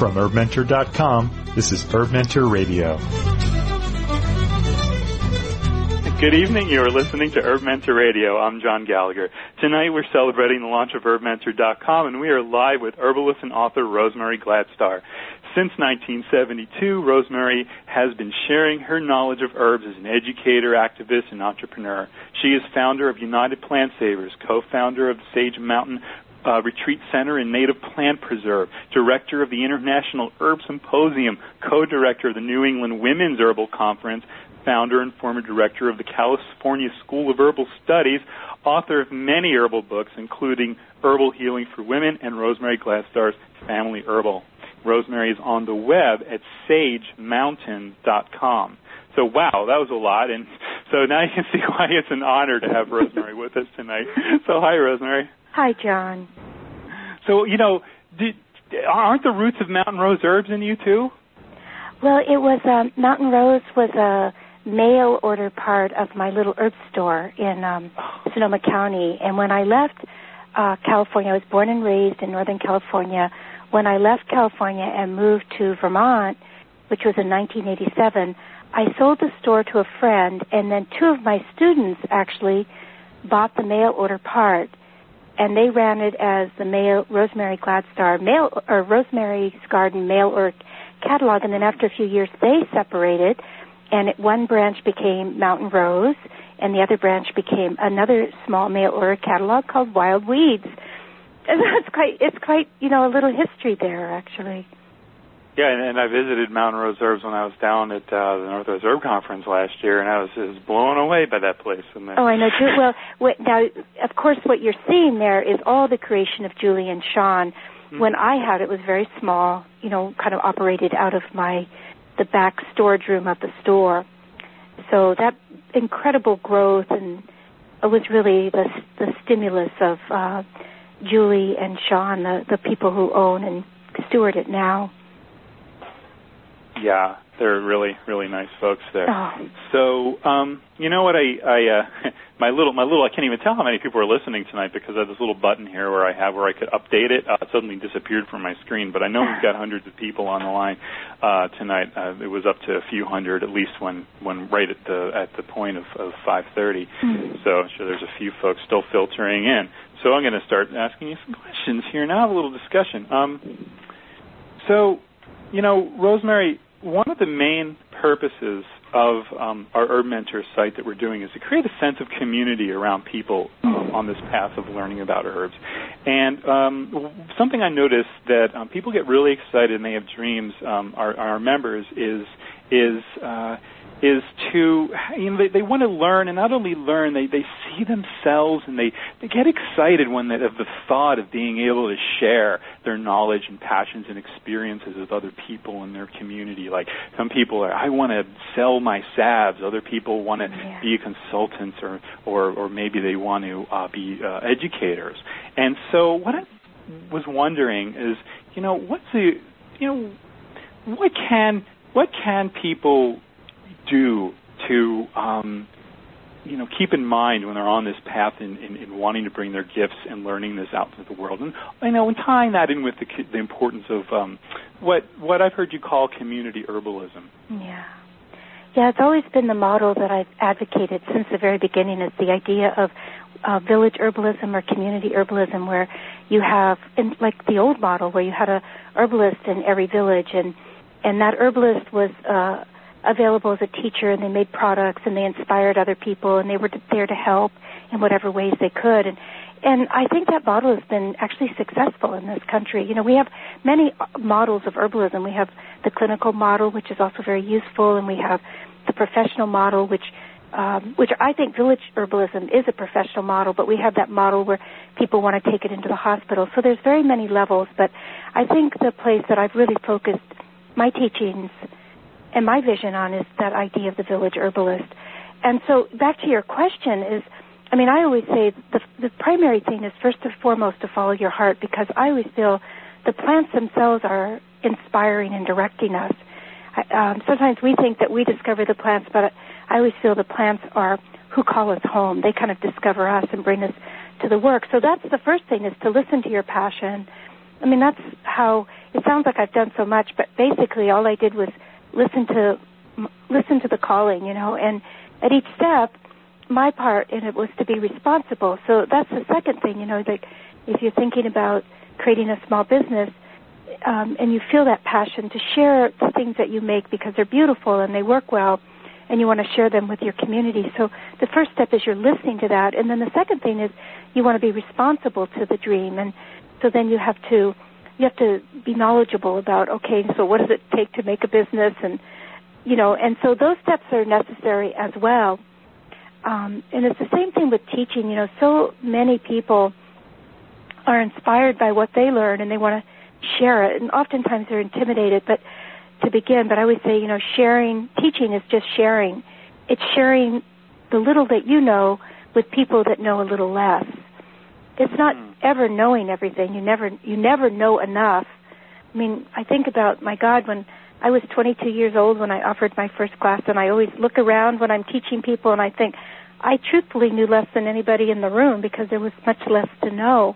From HerbMentor.com, this is Herb Mentor Radio. Good evening. You are listening to Herb Mentor Radio. I'm John Gallagher. Tonight we're celebrating the launch of HerbMentor.com and we are live with herbalist and author Rosemary Gladstar. Since 1972, Rosemary has been sharing her knowledge of herbs as an educator, activist, and entrepreneur. She is founder of United Plant Savers, co-founder of Sage Mountain uh, Retreat Center and Native Plant Preserve, director of the International Herb Symposium, co-director of the New England Women's Herbal Conference, founder and former director of the California School of Herbal Studies, author of many herbal books, including Herbal Healing for Women and Rosemary Gladstar's Family Herbal. Rosemary is on the web at sagemountain.com. So wow, that was a lot, and so now you can see why it's an honor to have Rosemary with us tonight. So hi, Rosemary. Hi, John. So you know, did, aren't the roots of Mountain Rose herbs in you too? Well, it was um, Mountain Rose was a mail order part of my little herb store in um, Sonoma County. And when I left uh, California, I was born and raised in Northern California. When I left California and moved to Vermont, which was in 1987, I sold the store to a friend, and then two of my students actually bought the mail order part, and they ran it as the mail Rosemary Gladstar mail or Rosemary's Garden mail order catalog. And then after a few years, they separated and it, one branch became Mountain Rose, and the other branch became another small mail order catalog called Wild Weeds. And that's quite it's quite you know a little history there actually. Yeah, and, and I visited Mountain Rose Herbs when I was down at uh, the Northwest Herb Conference last year, and I was, was blown away by that place. And oh, I know. Too. Well, what, now of course what you're seeing there is all the creation of Julie and Sean. Mm-hmm. When I had it, it was very small, you know, kind of operated out of my the back storage room of the store. So that incredible growth and it was really the the stimulus of uh, Julie and Sean, the the people who own and steward it now. Yeah, they're really really nice folks there. Oh. So, um, you know what I I uh, my little my little I can't even tell how many people are listening tonight because I have this little button here where I have where I could update it. Uh, it suddenly disappeared from my screen, but I know we've got hundreds of people on the line uh, tonight. Uh, it was up to a few hundred at least when when right at the at the point of, of 5:30. Mm-hmm. So I'm sure there's a few folks still filtering in. So I'm going to start asking you some questions here now. Have a little discussion. Um, so, you know, Rosemary, one of the main purposes of um, our Herb Mentor site that we're doing is to create a sense of community around people um, on this path of learning about herbs. And um, something I noticed that um, people get really excited and they have dreams. Um, our, our members is is uh, is to you know they, they want to learn and not only learn they they see themselves and they they get excited when they have the thought of being able to share their knowledge and passions and experiences with other people in their community. Like some people are I want to sell my salves. Other people want to yeah. be consultants or or or maybe they want to uh, be uh, educators. And so what I was wondering is you know what's the you know what can what can people do to um, you know keep in mind when they're on this path in, in, in, wanting to bring their gifts and learning this out to the world, and I know and tying that in with the, the importance of um, what what I've heard you call community herbalism. Yeah. Yeah, it's always been the model that I've advocated since the very beginning is the idea of uh, village herbalism or community herbalism where you have, in, like the old model where you had a herbalist in every village and, and that herbalist was, uh, available as a teacher and they made products and they inspired other people and they were there to help in whatever ways they could and and I think that model has been actually successful in this country. You know, we have many models of herbalism. We have the clinical model, which is also very useful, and we have the professional model, which um, which I think village herbalism is a professional model, but we have that model where people want to take it into the hospital. So there's very many levels, but I think the place that I've really focused my teachings and my vision on is that idea of the village herbalist. And so back to your question is, I mean, I always say the, the primary thing is first and foremost to follow your heart because I always feel the plants themselves are inspiring and directing us. I, um, sometimes we think that we discover the plants, but I always feel the plants are who call us home. They kind of discover us and bring us to the work. So that's the first thing is to listen to your passion I mean, that's how it sounds like I've done so much, but basically all I did was listen to listen to the calling, you know, and at each step, my part in it was to be responsible. So that's the second thing, you know, like if you're thinking about creating a small business, um, and you feel that passion to share the things that you make because they're beautiful and they work well, and you want to share them with your community. So the first step is you're listening to that, and then the second thing is you want to be responsible to the dream, and so then you have to you have to be knowledgeable about okay, so what does it take to make a business, and you know, and so those steps are necessary as well. Um, and it's the same thing with teaching. You know, so many people are inspired by what they learn, and they want to share it. And oftentimes they're intimidated, but to begin, but I always say, you know, sharing, teaching is just sharing. It's sharing the little that you know with people that know a little less. It's not mm. ever knowing everything. You never, you never know enough. I mean, I think about my God when I was 22 years old when I offered my first class, and I always look around when I'm teaching people, and I think I truthfully knew less than anybody in the room because there was much less to know.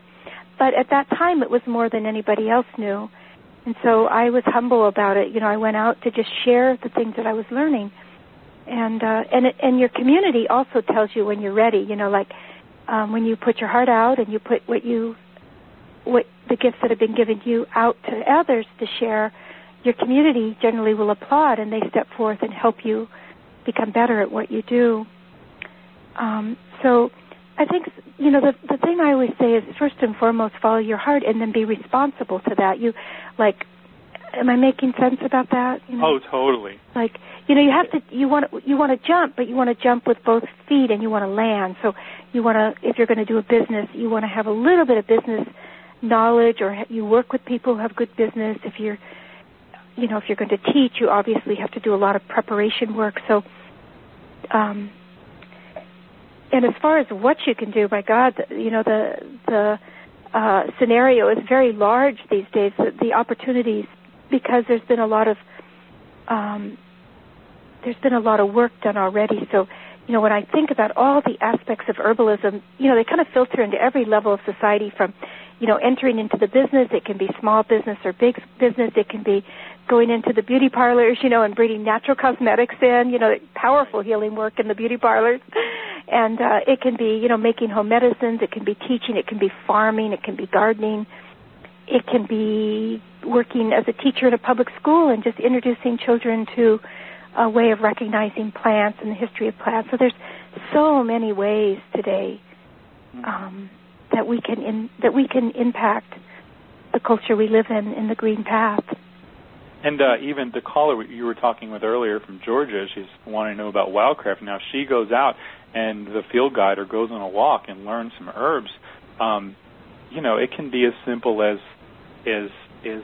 But at that time, it was more than anybody else knew. And so I was humble about it. You know, I went out to just share the things that I was learning. And uh, and it, and your community also tells you when you're ready. You know, like um, when you put your heart out and you put what you what the gifts that have been given you out to others to share, your community generally will applaud and they step forth and help you become better at what you do. Um, so I think you know the the thing I always say is first and foremost follow your heart and then be responsible to that. You like am I making sense about that? You know? Oh, totally. Like you know you have to you want to, you want to jump, but you want to jump with both feet and you want to land. So you want to if you're going to do a business, you want to have a little bit of business knowledge or you work with people who have good business. If you're you know if you're going to teach, you obviously have to do a lot of preparation work. So um and as far as what you can do, my God, you know the the uh, scenario is very large these days. The, the opportunities because there's been a lot of um, there's been a lot of work done already. So you know when I think about all the aspects of herbalism, you know they kind of filter into every level of society from you know entering into the business. It can be small business or big business. It can be going into the beauty parlors, you know, and bringing natural cosmetics in, you know, powerful healing work in the beauty parlors. And uh, it can be, you know, making home medicines, it can be teaching, it can be farming, it can be gardening, it can be working as a teacher in a public school and just introducing children to a way of recognizing plants and the history of plants. So there's so many ways today um, that we can in, that we can impact the culture we live in in the green path. And uh, even the caller you were talking with earlier from Georgia, she's wanting to know about wildcraft. Now she goes out and the field guide or goes on a walk and learns some herbs. Um, you know, it can be as simple as is is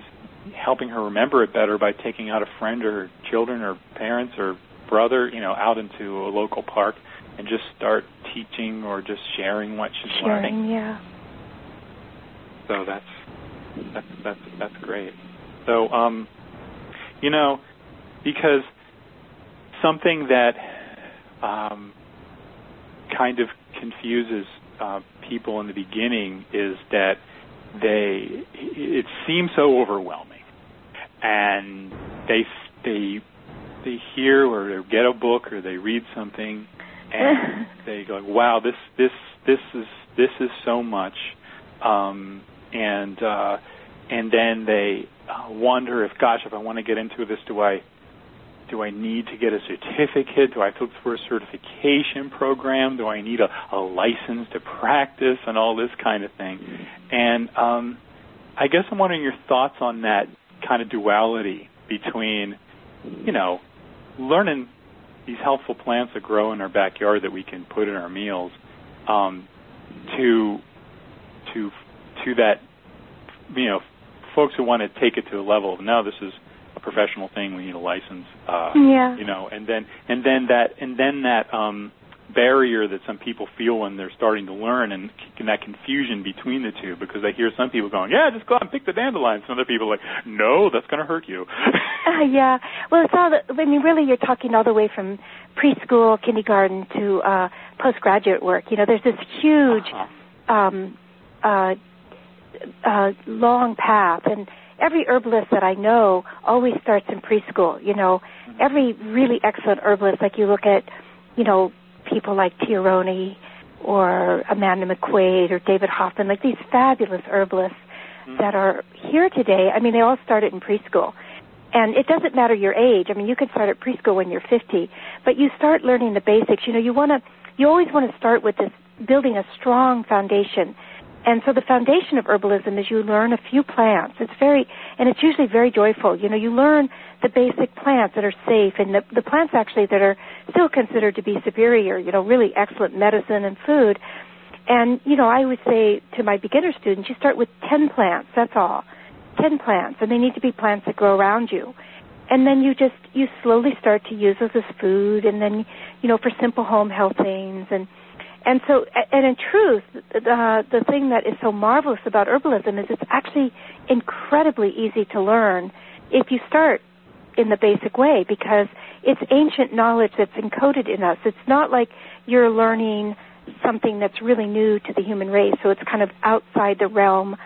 helping her remember it better by taking out a friend or her children or parents or brother, you know, out into a local park and just start teaching or just sharing what she's sharing, learning. Yeah. So that's that's that's that's great. So um you know, because something that um, kind of confuses uh, people in the beginning is that they it seems so overwhelming, and they they they hear or they get a book or they read something and they go, "Wow, this this this is this is so much," um, and uh, and then they uh, wonder if, gosh, if I want to get into this, do I do I need to get a certificate? Do I have to look for a certification program? Do I need a, a license to practice and all this kind of thing? And um, I guess I'm wondering your thoughts on that kind of duality between, you know, learning these helpful plants that grow in our backyard that we can put in our meals, um, to to to that, you know, folks who want to take it to a level of no, this is a professional thing. We need a license. Uh, yeah. You know, and then and then that and then that um, barrier that some people feel when they're starting to learn, and, and that confusion between the two, because I hear some people going, "Yeah, just go out and pick the dandelions," and other people are like, "No, that's going to hurt you." uh, yeah. Well, it's all. The, I mean, really, you're talking all the way from preschool, kindergarten to uh, postgraduate work. You know, there's this huge. Uh-huh. Um, uh, uh, long path. And every herbalist that I know always starts in preschool. You know, every really excellent herbalist, like you look at, you know, people like Tieraona or Amanda McQuade or David Hoffmann, like these fabulous herbalists mm-hmm. that are here today. I mean, they all started in preschool. And it doesn't matter your age. I mean, you can start at preschool when you're 50, but you start learning the basics. You know, you want to, you always want to start with this building a strong foundation. And so the foundation of herbalism is you learn a few plants. It's very, and it's usually very joyful. You know, you learn the basic plants that are safe and the, the plants actually that are still considered to be superior, you know, really excellent medicine and food. And, you know, I would say to my beginner students, you start with 10 plants, that's all. 10 plants, and they need to be plants that grow around you. And then you just, you slowly start to use those as food, and then, you know, for simple home health things, and, and so, and in truth, the, the thing that is so marvelous about herbalism is it's actually incredibly easy to learn if you start in the basic way because it's ancient knowledge that's encoded in us. It's not like you're learning something that's really new to the human race, so it's kind of outside the realm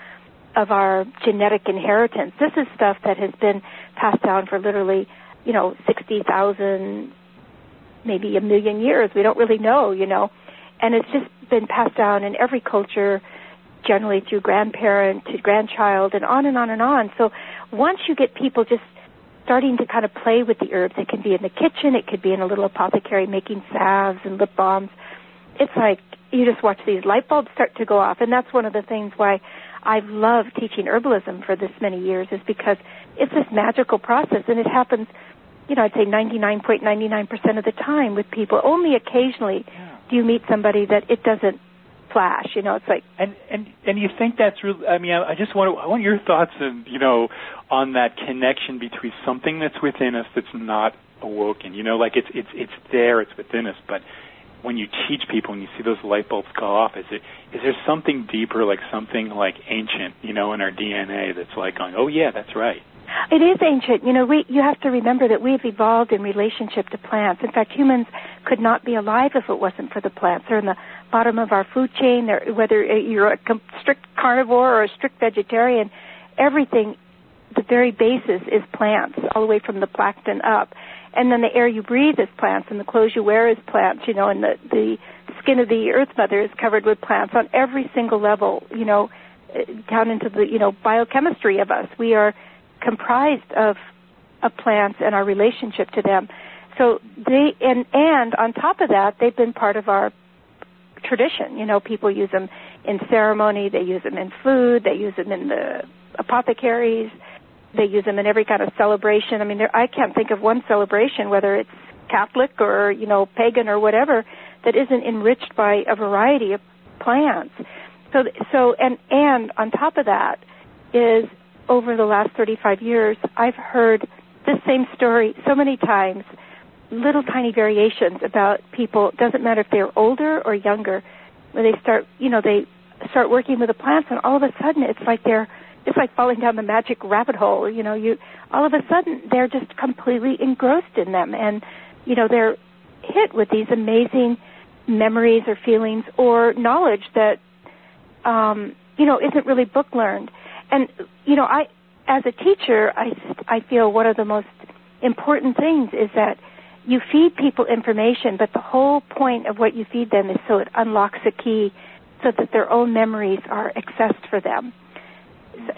of our genetic inheritance. This is stuff that has been passed down for literally, you know, 60,000, maybe a million years. We don't really know, you know. And it's just been passed down in every culture, generally through grandparent to grandchild and on and on and on. So once you get people just starting to kind of play with the herbs, it can be in the kitchen, it could be in a little apothecary making salves and lip balms. It's like you just watch these light bulbs start to go off. And that's one of the things why I've loved teaching herbalism for this many years is because it's this magical process and it happens, you know, I'd say 99.99% of the time with people. Only occasionally you meet somebody that it doesn't flash. You know, it's like and and and you think that's really. I mean, I, I just want to, I want your thoughts and you know on that connection between something that's within us that's not awoken. You know, like it's it's it's there, it's within us, but when you teach people and you see those light bulbs go off, is it is there something deeper, like something like ancient, you know, in our DNA that's like going, oh yeah, that's right. It is ancient. You know, we you have to remember that we've evolved in relationship to plants. In fact, humans could not be alive if it wasn't for the plants. They're in the bottom of our food chain. They're, whether you're a strict carnivore or a strict vegetarian, everything, the very basis is plants, all the way from the plankton up and then the air you breathe is plants, and the clothes you wear is plants, you know, and the the skin of the earth mother is covered with plants on every single level, you know, eh, down into the you know biochemistry of us. We are comprised of of plants and our relationship to them. So they and and on top of that, they've been part of our tradition. You know, people use them in ceremony, they use them in food, they use them in the apothecaries they use them in every kind of celebration. I mean, there, I can't think of one celebration, whether it's Catholic or you know pagan or whatever, that isn't enriched by a variety of plants. So, so and and on top of that is over the last 35 years, I've heard this same story so many times, little tiny variations about people. Doesn't matter if they're older or younger, when they start, you know, they start working with the plants, and all of a sudden, it's like they're it's like falling down the magic rabbit hole. You know, you all of a sudden they're just completely engrossed in them, and you know they're hit with these amazing memories or feelings or knowledge that um, you know isn't really book learned. And you know, I as a teacher, I I feel one of the most important things is that you feed people information, but the whole point of what you feed them is so it unlocks a key so that their own memories are accessed for them.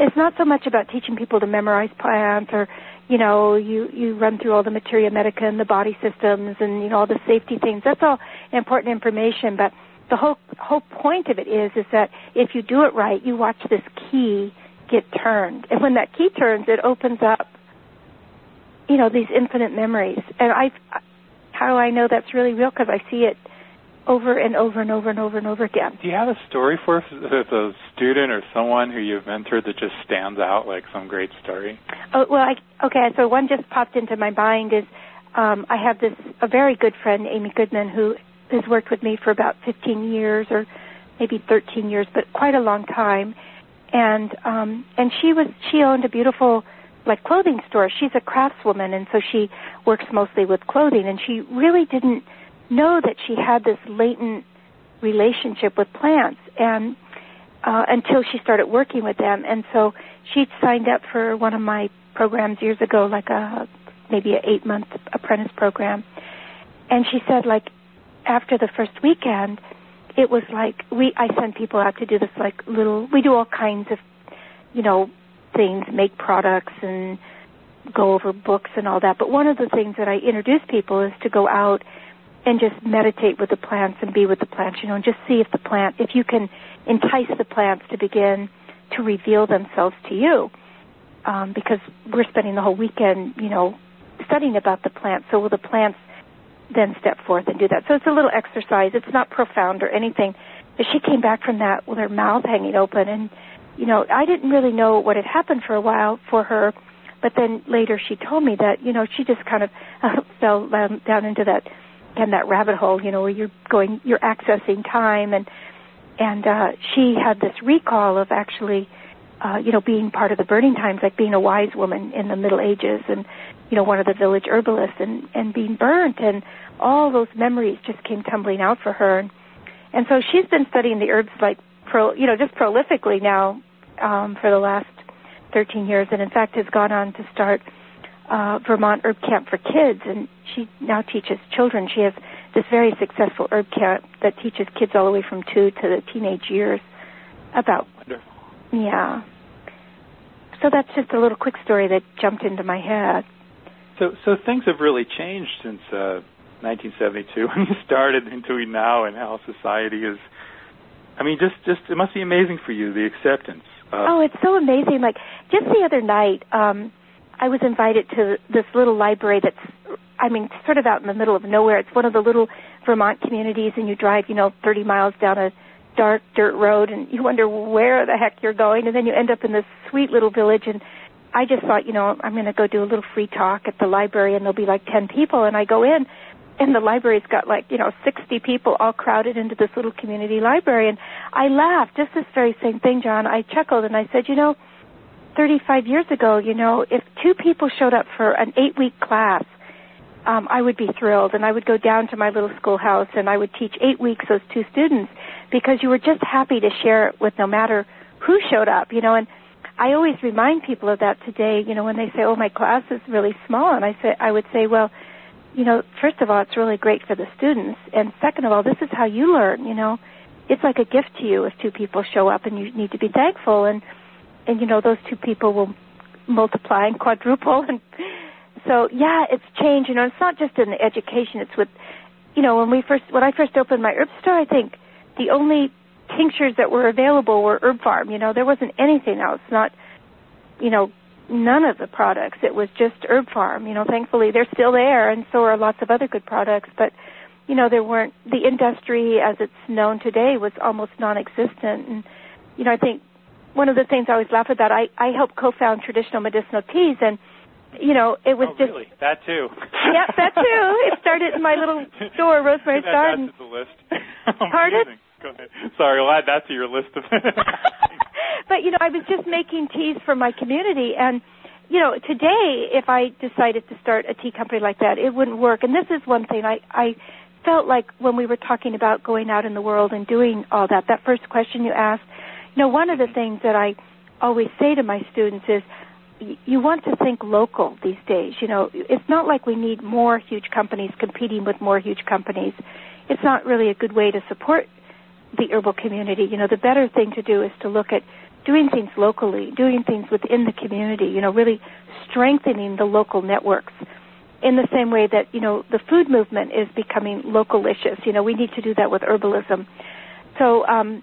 It's not so much about teaching people to memorize plants or you know you you run through all the materia medica and the body systems and you know all the safety things. That's all important information but the whole whole point of it is is that if you do it right you watch this key get turned and when that key turns it opens up you know these infinite memories and i how do i know that's really real because i see it over and over and over and over and over again. Do you have a story for us, a student or someone who you've mentored that just stands out like some great story? Oh well, I, okay. So one just popped into my mind is um, I have this a very good friend, Amy Goodman, who has worked with me for about 15 years or maybe 13 years, but quite a long time. And um, and she was she owned a beautiful like clothing store. She's a craftswoman, and so she works mostly with clothing. And she really didn't know that she had this latent relationship with plants. And uh, until she started working with them. And so she signed up for one of my programs years ago, like a maybe an eight month apprentice program. And she said, like after the first weekend, it was like we I send people out to do this like little. We do all kinds of, you know, things, make products and go over books and all that. But one of the things that I introduce people is to go out and just meditate with the plants and be with the plants, you know, and just see if the plant, if you can entice the plants to begin to reveal themselves to you. Um, because we're spending the whole weekend, you know, studying about the plants. So will the plants then step forth and do that? So it's a little exercise. It's not profound or anything. But she came back from that with her mouth hanging open and, you know, I didn't really know what had happened for a while for her, but then later she told me that, you know, she just kind of uh, fell um, down into that and that rabbit hole, you know, where you're going, you're accessing time, and and uh, she had this recall of actually, uh, you know, being part of the burning times, like being a wise woman in the Middle Ages, and you know, one of the village herbalists, and and being burnt, and all those memories just came tumbling out for her, and and so she's been studying the herbs like pro, you know, just prolifically now um, for the last 13 years, and in fact has gone on to start uh, Vermont Herb Camp for Kids, and she now teaches children. She has this very successful herb camp that teaches kids all the way from two to the teenage years about. Yeah. So that's just a little quick story that jumped into my head. So, so things have really changed since uh, 1972 when you started into now, and how society is. I mean, just, just it must be amazing for you the acceptance. Uh, oh, it's so amazing! Like just the other night, um, I was invited to this little library that's, I mean, sort of out in the middle of nowhere. It's one of the little Vermont communities, and you drive, you know, 30 miles down a dark dirt road, and you wonder where the heck you're going, and then you end up in this sweet little village. And I just thought, you know, I'm going to go do a little free talk at the library, and there'll be like 10 people, and I go in, and the library's got like you know 60 people all crowded into this little community library and i laughed just this very same thing john i chuckled and i said you know 35 years ago, you know, if two people showed up for an eight week class, um, I would be thrilled and I would go down to my little schoolhouse and I would teach eight weeks those two students because you were just happy to share it with no matter who showed up, you know, and I always remind people of that today, you know, when they say, oh, my class is really small. And I say, I would say, well, you know, first of all, it's really great for the students. And second of all, this is how you learn, you know. It's like a gift to you if two people show up and you need to be thankful. And, and you know those two people will multiply and quadruple and so yeah it's changed. You know it's not just in the education. It's with you know when we first when i first opened my herb store i think the only tinctures that were available were Herb Pharm. You know there wasn't anything else not you know none of the products. It was just Herb Pharm. You know thankfully they're still there and so are lots of other good products. But you know there weren't the industry as it's known today was almost non-existent. And you know i think one of the things I always laugh about, I, I helped co-found traditional medicinal teas, and you know, it was oh, just really? that too. yep, that too. It started in my little store, Rosemary's that, Garden. That's the list. Oh, Pardon? Go ahead. Sorry, I'll add that to your list of. but you know, I was just making teas for my community, and you know, today if I decided to start a tea company like that, it wouldn't work. And this is one thing I I felt like when we were talking about going out in the world and doing all that. That first question you asked you know, one of the things that I always say to my students is you want to think local these days. You know, it's not like we need more huge companies competing with more huge companies. It's not really a good way to support the herbal community. You know, the better thing to do is to look at doing things locally, doing things within the community, you know, really strengthening the local networks in the same way that, you know, the food movement is becoming localicious. You know, we need to do that with herbalism. So, um,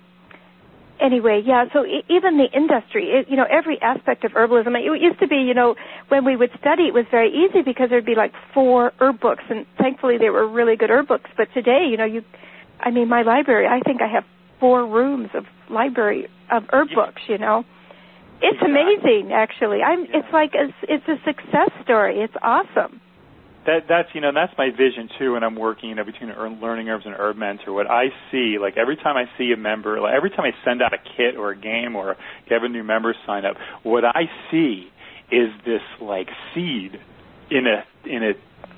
anyway, yeah. So even the industry, it, you know, every aspect of herbalism. It used to be, you know, when we would study, it was very easy because there'd be like four herb books, and thankfully they were really good herb books. But today, you know, you, I mean, my library, I think I have four rooms of library of herb Yeah. books. You know, it's amazing. Actually, I'm. Yeah. It's like a, it's a success story. It's awesome. That that's you know that's my vision too when I'm working you know between learning herbs and herb mentor. What I see like every time I see a member, like every time I send out a kit or a game or have a new member sign up, what I see is this like seed in a in a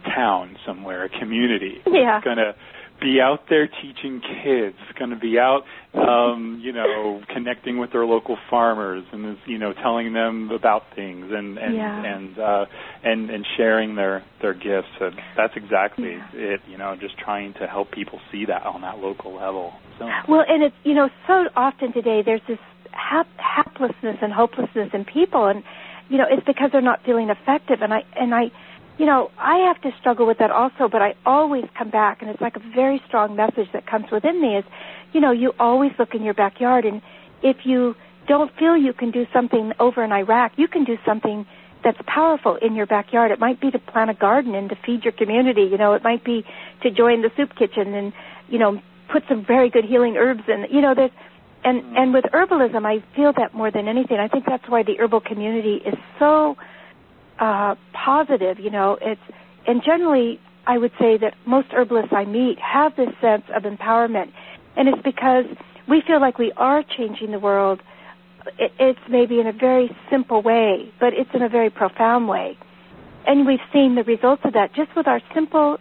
town somewhere, a community Yeah. that's gonna be out there teaching kids, going to be out, um, you know, connecting with their local farmers, and you know, telling them about things, and and yeah. and uh, and and sharing their their gifts. And that's exactly Yeah. it. You know, just trying to help people see that on that local level. So, Well, and it's you know so often today there's this hap- haplessness and hopelessness in people, and you know it's because they're not feeling effective. And I and I, you know, I have to struggle with that also. But I always come back, and it's like a very strong message that comes within me is, you know, you always look in your backyard, and if you don't feel you can do something over in Iraq, you can do something that's powerful in your backyard. It might be to plant a garden and to feed your community. You know, it might be to join the soup kitchen and you know put some very good healing herbs in. You know, there's and and with herbalism, I feel that more than anything. I think that's why the herbal community is so uh, positive. You know, it's and generally I would say that most herbalists I meet have this sense of empowerment, and it's because we feel like we are changing the world. It's maybe in a very simple way, but it's in a very profound way, and we've seen the results of that just with our simple,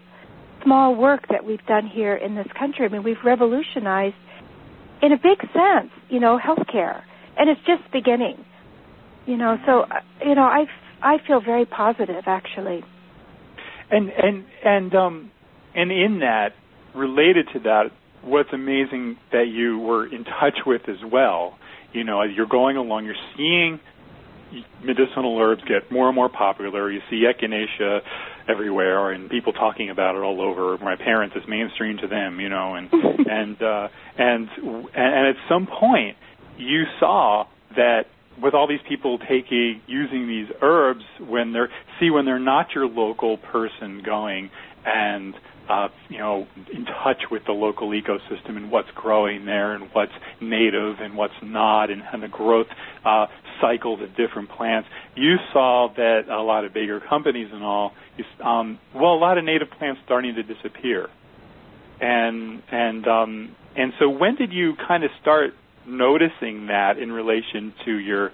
small work that we've done here in this country. I mean, we've revolutionized, in a big sense, you know, healthcare, and it's just beginning. You know, so uh, you know, I I feel very positive actually. and and and um and in that related to that what's amazing that you were in touch with as well you know as you're going along you're seeing medicinal herbs get more and more popular you see echinacea everywhere and people talking about it all over my parents it's mainstream to them you know and and uh and and at some point you saw that with all these people taking using these herbs when they're see when they're not your local person going and uh, you know in touch with the local ecosystem and what's growing there and what's native and what's not and, and the growth uh, cycles of different plants. You saw that a lot of bigger companies and all, you, um, well, a lot of native plants starting to disappear, and and um, and so when did you kind of start noticing that in relation to your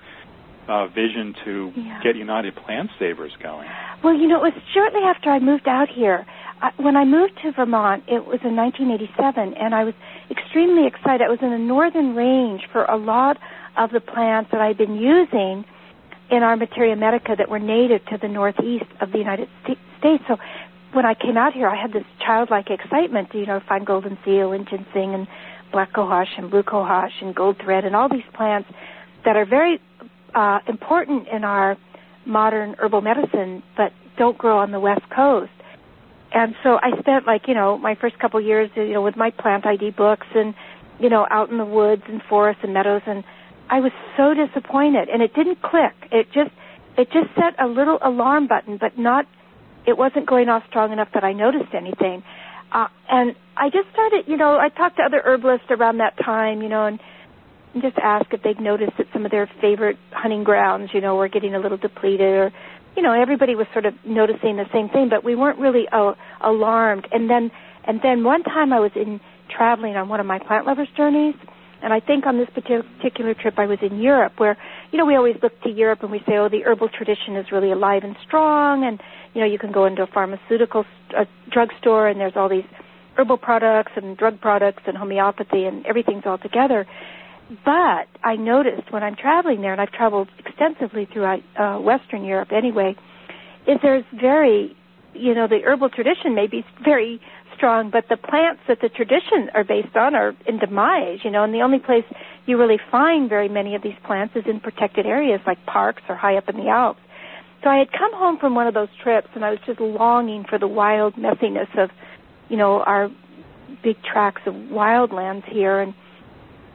uh, vision to Yeah. get United Plant Savers going? Well, you know, it was shortly after I moved out here. I, when I moved to Vermont, it was in 1987, and I was extremely excited. I was in the northern range for a lot of the plants that I'd been using in our materia medica that were native to the northeast of the United States. So when I came out here, I had this childlike excitement to, you know, find golden seal and ginseng and black cohosh and blue cohosh and gold thread and all these plants that are very uh, important in our modern herbal medicine, but don't grow on the west coast. And so I spent like you know my first couple years you know with my plant ID books and you know out in the woods and forests and meadows and I was so disappointed and it didn't click. It just it just set a little alarm button, but not it wasn't going off strong enough that I noticed anything. Uh, and I just started, you know, I talked to other herbalists around that time, you know, and just ask if they'd noticed that some of their favorite hunting grounds, you know, were getting a little depleted or you know, everybody was sort of noticing the same thing, but we weren't really uh, alarmed. And then and then one time I was in traveling on one of my plant lovers journeys, and I think on this particular trip I was in Europe where, you know, we always look to Europe and we say, oh, the herbal tradition is really alive and strong and, you know, you can go into a pharmaceutical a drugstore and there's all these herbal products and drug products and homeopathy and everything's all together. But I noticed when I'm traveling there, and I've traveled extensively throughout uh, Western Europe anyway, is there's very, you know, the herbal tradition may be very strong, but the plants that the tradition are based on are in demise, you know, and the only place you really find very many of these plants is in protected areas like parks or high up in the Alps. So I had come home from one of those trips, and I was just longing for the wild messiness of, you know, our big tracts of wildlands here, and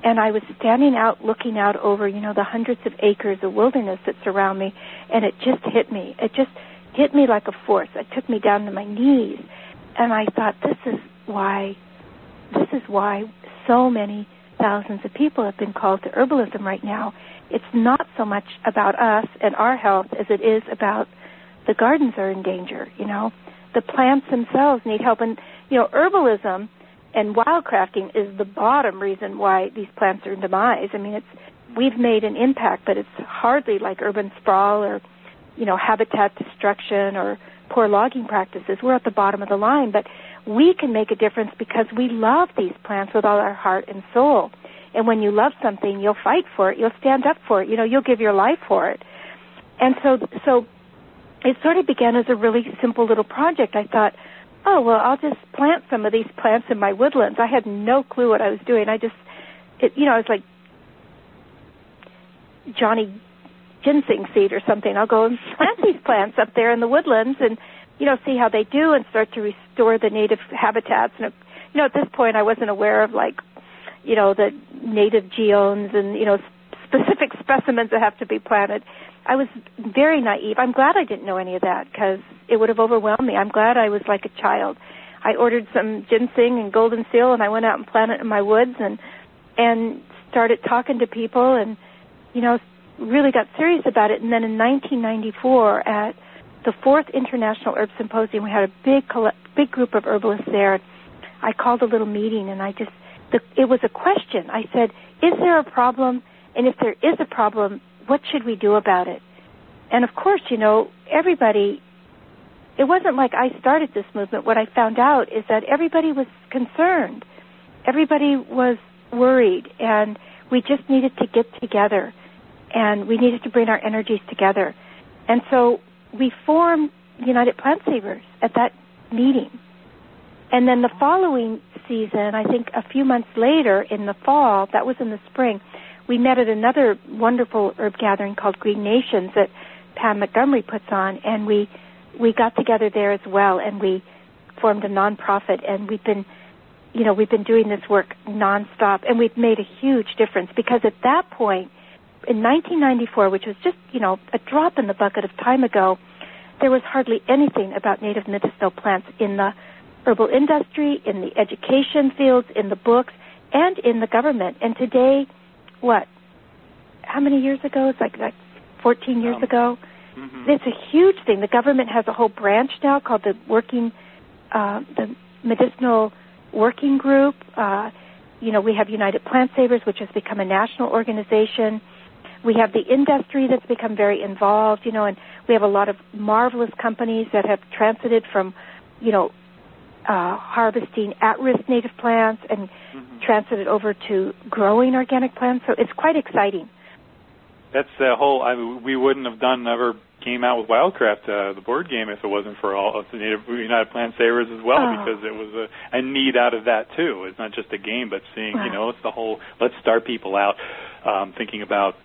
and I was standing out looking out over, you know, the hundreds of acres of wilderness that surround me, and it just hit me. It just hit me like a force. It took me down to my knees, and I thought, this is why, this is why so many thousands of people have been called to herbalism right now. It's not so much about us and our health as it is about the gardens are in danger. You know, the plants themselves need help, and you know, herbalism and wildcrafting is the bottom reason why these plants are in demise. I mean, it's we've made an impact, but it's hardly like urban sprawl or you know habitat destruction or poor logging practices. We're at the bottom of the line, but we can make a difference because we love these plants with all our heart and soul. And when you love something, you'll fight for it. You'll stand up for it. You know, you'll give your life for it. And so, so it sort of began as a really simple little project. I thought, oh well, I'll just plant some of these plants in my woodlands. I had no clue what I was doing. I just, it, you know, I was like Johnny ginseng seed or something. I'll go and plant these plants up there in the woodlands and you know see how they do and start to restore the native habitats. And you know, at this point, I wasn't aware of like you know the native geodes and you know specific specimens that have to be planted. I was very naive. I'm glad I didn't know any of that because it would have overwhelmed me. I'm glad I was like a child. I ordered some ginseng and golden seal, and I went out and planted it in my woods and and started talking to people and you know really got serious about it. And then in 1994, at the fourth International Herb Symposium, we had a big big group of herbalists there. I called a little meeting, and I just the, it was a question. I said, "Is there a problem? And if there is a problem, what should we do about it?" And of course, you know, everybody. It wasn't like I started this movement. What I found out is that everybody was concerned. Everybody was worried, and we just needed to get together and we needed to bring our energies together. And so we formed United Plant Savers at that meeting. And then the following season, I think a few months later in the fall, that was in the spring, we met at another wonderful herb gathering called Green Nations that Pam Montgomery puts on, and we we got together there as well, and we formed a nonprofit, and we've been, you know, we've been doing this work nonstop, and we've made a huge difference because at that point, in 1994, which was just, you know, a drop in the bucket of time ago, there was hardly anything about native medicinal plants in the herbal industry, in the education fields, in the books, and in the government. And today, what? How many years ago? It's like like 14 years um, ago. Mm-hmm. It's a huge thing. The government has a whole branch now called the Working, uh, the Medicinal Working Group. Uh, you know, we have United Plant Savers, which has become a national organization. We have the industry that's become very involved, you know, and we have a lot of marvelous companies that have transited from, you know, uh, harvesting at-risk native plants and mm-hmm. transited over to growing organic plants. So it's quite exciting. That's the whole. I mean, we wouldn't have done ever came out with Wildcraft, uh, the board game, if it wasn't for all of the Native United Plant Savers as well, oh. because it was a, a need out of that too. It's not just a game, but seeing, you know, it's the whole. Let's start people out um, thinking about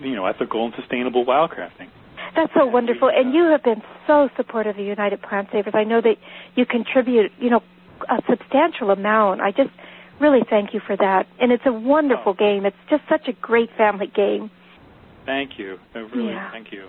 you know, ethical and sustainable wildcrafting. That's so wonderful, and you have been so supportive of United Plant Savers. I know that you contribute, you know, a substantial amount. I just really thank you for that, and it's a wonderful oh. game. It's just such a great family game. Thank you, really, yeah. thank you.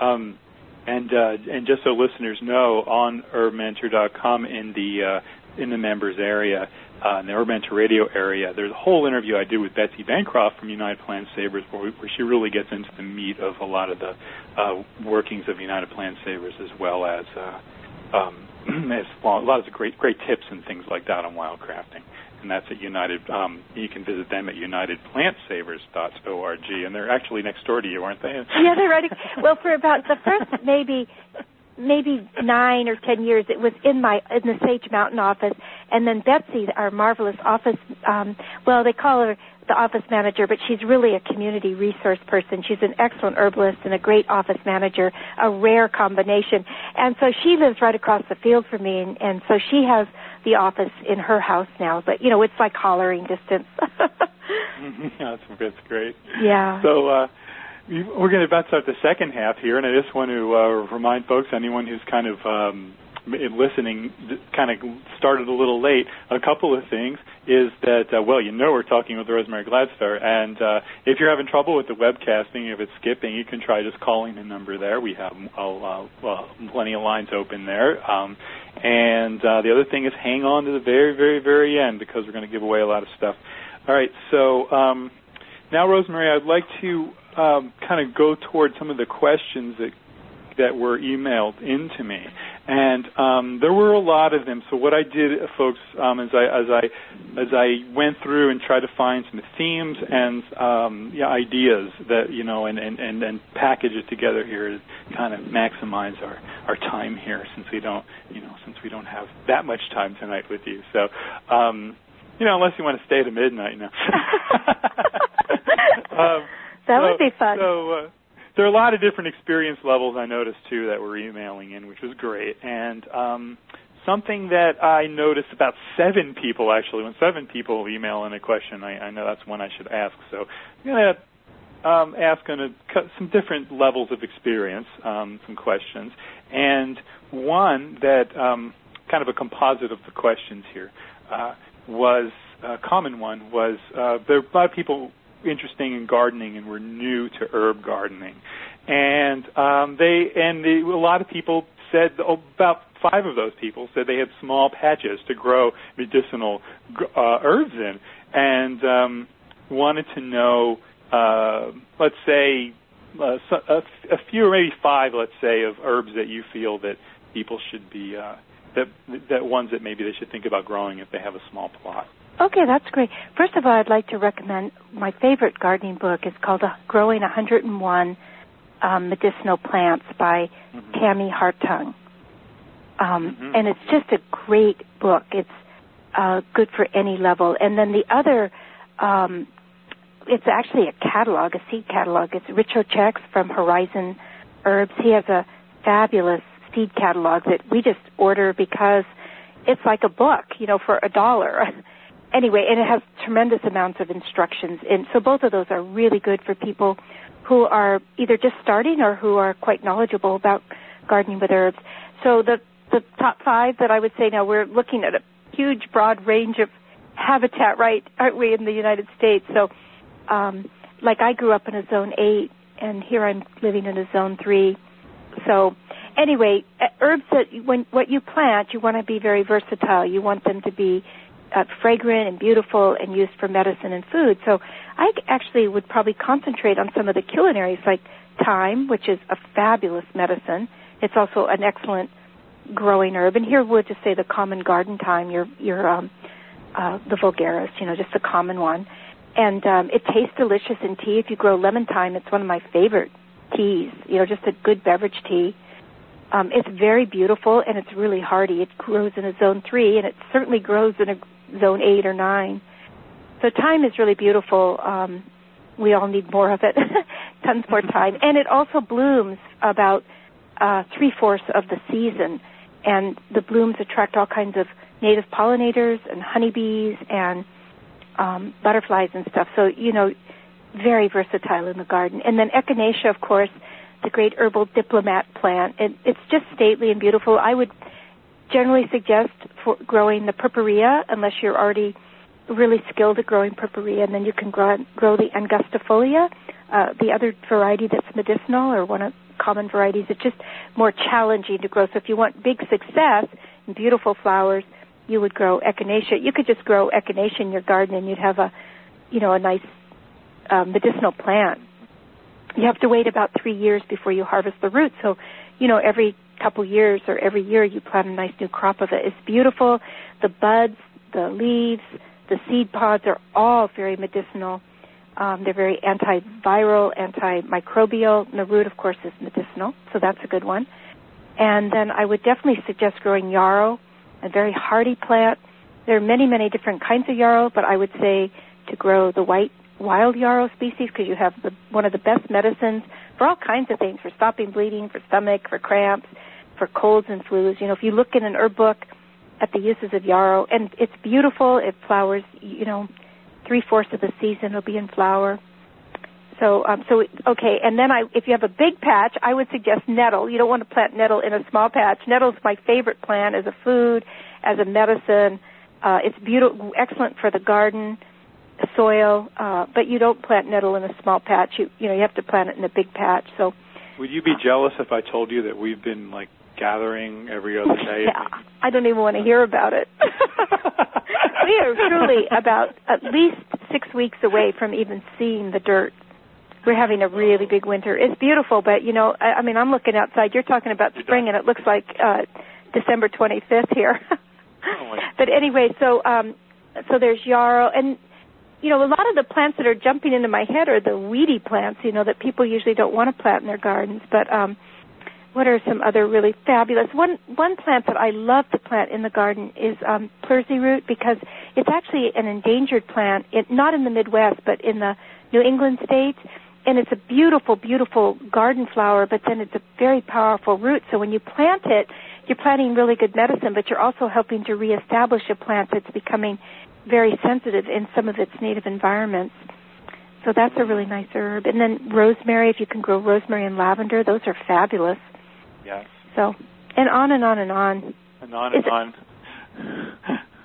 Um, and uh, and just so listeners know, on herbmentor.com in the uh, in the members area, uh, in the Urban Radio area. There's a whole interview I did with Betsy Bancroft from United Plant Savers where, we, where she really gets into the meat of a lot of the uh, workings of United Plant Savers as well as, uh, um, as well, a lot of great great tips and things like that on wildcrafting. And that's at United. Um, you can visit them at unitedplantsavers.org, and they're actually next door to you, aren't they? Yeah, they're right. Well, for about the first maybe maybe nine or ten years it was in my in the Sage Mountain office. And then Betsy our marvelous office um well they call her the office manager but she's really a community resource person. She's an excellent herbalist and a great office manager a rare combination. And so she lives right across the field from me and, and so she has the office in her house now. But you know it's like hollering distance. That's that's great. Yeah. So uh we're going to about start the second half here, and I just want to uh, remind folks, anyone who's kind of um, listening, kind of started a little late. A couple of things is that, uh, well, you know, we're talking with Rosemary Gladstar, and uh, if you're having trouble with the webcasting, if it's skipping, you can try just calling the number there. We have uh, uh, plenty of lines open there. Um, and uh, the other thing is hang on to the very, very, very end because we're going to give away a lot of stuff. All right, so um, now, Rosemary, I'd like to um, kind of go toward some of the questions that that were emailed into me, and um, there were a lot of them. So what I did, folks, um, as I as I as I went through and tried to find some themes and um, yeah, ideas that you know, and, and and and package it together here to kind of maximize our our time here since we don't you know since we don't have that much time tonight with you. So um, you know unless you want to stay to midnight, you know. um, that so, would be fun. So. Uh, there are a lot of different experience levels I noticed too that were emailing in, which was great. And um, something that I noticed about seven people actually, when seven people email in a question, I, I know that's one I should ask. So I'm going to um, ask on a, some different levels of experience, um, some questions, and one that um, kind of a composite of the questions here uh, was a common one was uh, there are a lot of people interesting in gardening and were new to herb gardening, and um, they and the, a lot of people said oh, about five of those people said they had small patches to grow medicinal uh, herbs in, and um, wanted to know, uh, let's say, uh, a, a few or maybe five, let's say, of herbs that you feel that people should be uh, that that ones that maybe they should think about growing if they have a small plot. Okay, that's great. First of all, I'd like to recommend my favorite gardening book. It's called Growing 101 um, Medicinal Plants by mm-hmm. Tammi Hartung. Um, mm-hmm. And it's just a great book. It's uh, good for any level. And then the other, um, it's actually a catalog, a seed catalog. It's Richo Cech's from Horizon Herbs. He has a fabulous seed catalog that we just order because it's like a book, you know, for a dollar. anyway, and it has tremendous amounts of instructions. And so both of those are really good for people who are either just starting or who are quite knowledgeable about gardening with herbs. So the the top five that I would say now we're looking at a huge broad range of habitat, right? Aren't we in the United States? So, um, like I grew up in a zone eight, and here I'm living in a zone three. So, anyway, herbs that when what you plant, you want to be very versatile. You want them to be uh, fragrant and beautiful and used for medicine and food. So I actually would probably concentrate on some of the culinaries like thyme, which is a fabulous medicine. It's also an excellent growing herb. And here we'll just say the common garden thyme, your your um, uh, the vulgaris, you know, just the common one. And um, it tastes delicious in tea. If you grow lemon thyme, it's one of my favorite teas. You know, just a good beverage tea. Um, it's very beautiful and it's really hardy. It grows in a zone three, and it certainly grows in a zone eight or nine. So time is really beautiful. Um, we all need more of it. Tons more time, and it also blooms about uh, three fourths of the season, and the blooms attract all kinds of native pollinators and honeybees and um, butterflies and stuff. So you know, very versatile in the garden. And then echinacea, of course, the great herbal diplomat plant. It, it's just stately and beautiful. I would generally suggest for growing the purpurea unless you're already really skilled at growing purpurea, and then you can grow, grow the angustifolia, uh, the other variety that's medicinal or one of common varieties. It's just more challenging to grow. So if you want big success and beautiful flowers, you would grow echinacea. You could just grow echinacea in your garden, and you'd have a, you know, a nice uh, medicinal plant. You have to wait about three years before you harvest the roots. So, you know, every couple years or every year you plant a nice new crop of it. It's beautiful. The buds, the leaves, the seed pods are all very medicinal. Um, they're very antiviral, antimicrobial. And the root, of course, is medicinal, so that's a good one. And then I would definitely suggest growing yarrow, a very hardy plant. There are many, many different kinds of yarrow, but I would say to grow the white wild yarrow species because you have the, one of the best medicines for all kinds of things, for stopping bleeding, for stomach, for cramps, for colds and flus. You know, if you look in an herb book at the uses of yarrow, and it's beautiful. It flowers, you know, three fourths of the season it'll be in flower. So, um, so okay, and then I, if you have a big patch, I would suggest nettle. You don't want to plant nettle in a small patch. Nettle's my favorite plant as a food, as a medicine. Uh, it's beautiful, excellent for the garden soil, uh, but you don't plant nettle in a small patch. You, you know, you have to plant it in a big patch. So, would you be jealous if I told you that we've been like gathering every other day. Yeah, I don't even want to hear about it. we are truly about at least six weeks away from even seeing the dirt. We're having a really big winter. It's beautiful, but you know, I, I mean, I'm looking outside. You're talking about spring, and it looks like uh December 25th here. oh but anyway, so um so there's yarrow, and you know, a lot of the plants that are jumping into my head are the weedy plants. You know, that people usually don't want to plant in their gardens, but um what are some other really fabulous? One one plant that I love to plant in the garden is um pleurisy root because it's actually an endangered plant it, not in the Midwest but in the New England states. And it's a beautiful beautiful garden flower but then it's a very powerful root. So when you plant it you're planting really good medicine but you're also helping to reestablish a plant that's becoming very sensitive in some of its native environments so that's a really nice herb and then rosemary if you can grow rosemary and lavender those are fabulous Yes. So, and on and on and on. And on and on.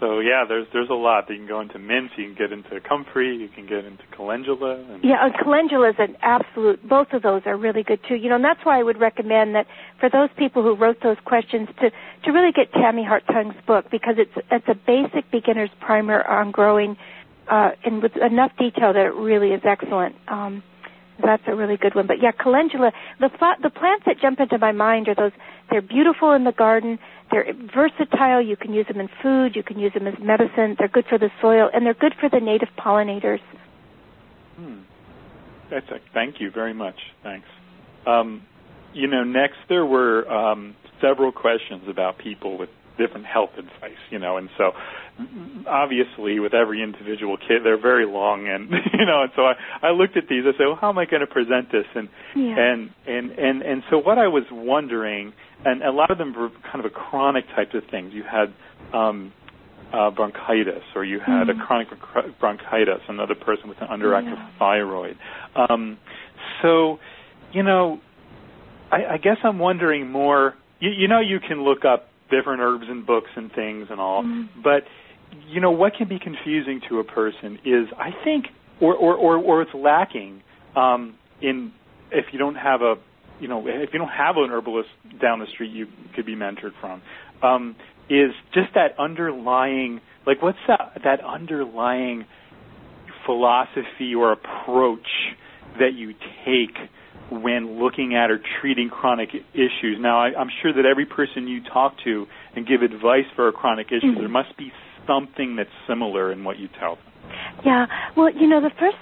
so yeah, there's there's a lot. You can go into mint, you can get into comfrey, you can get into calendula. And yeah, and calendula is an absolute. Both of those are really good too. You know, and that's why I would recommend that for those people who wrote those questions to to really get Tammi Hartung's book because it's it's a basic beginner's primer on growing, uh, and with enough detail that it really is excellent. Um, that's a really good one. But yeah, calendula. The the plants that jump into my mind are those. They're beautiful in the garden. They're versatile. You can use them in food. You can use them as medicine. They're good for the soil, and they're good for the native pollinators. Hmm. That's a, thank you very much. Thanks. Um, you know, next there were um, several questions about people with different health advice, you know, and so obviously with every individual kid they're very long and you know and so I I looked at these I said well how am I going to present this and yeah. and and and and so what I was wondering and a lot of them were kind of a chronic types of things you had um uh, bronchitis or you had mm-hmm. a chronic bronchitis another person with an underactive yeah. thyroid um so you know I, I guess I'm wondering more you, you know you can look up different herbs and books and things and all. Mm-hmm. But you know what can be confusing to a person is I think or or or, or it's lacking um, in if you don't have a you know if you don't have an herbalist down the street you could be mentored from um, is just that underlying like what's that that underlying philosophy or approach that you take when looking at or treating chronic issues. Now, I, am sure that every person you talk to and give advice for a chronic issue, mm-hmm. there must be something that's similar in what you tell them. Yeah. Well, you know, the first,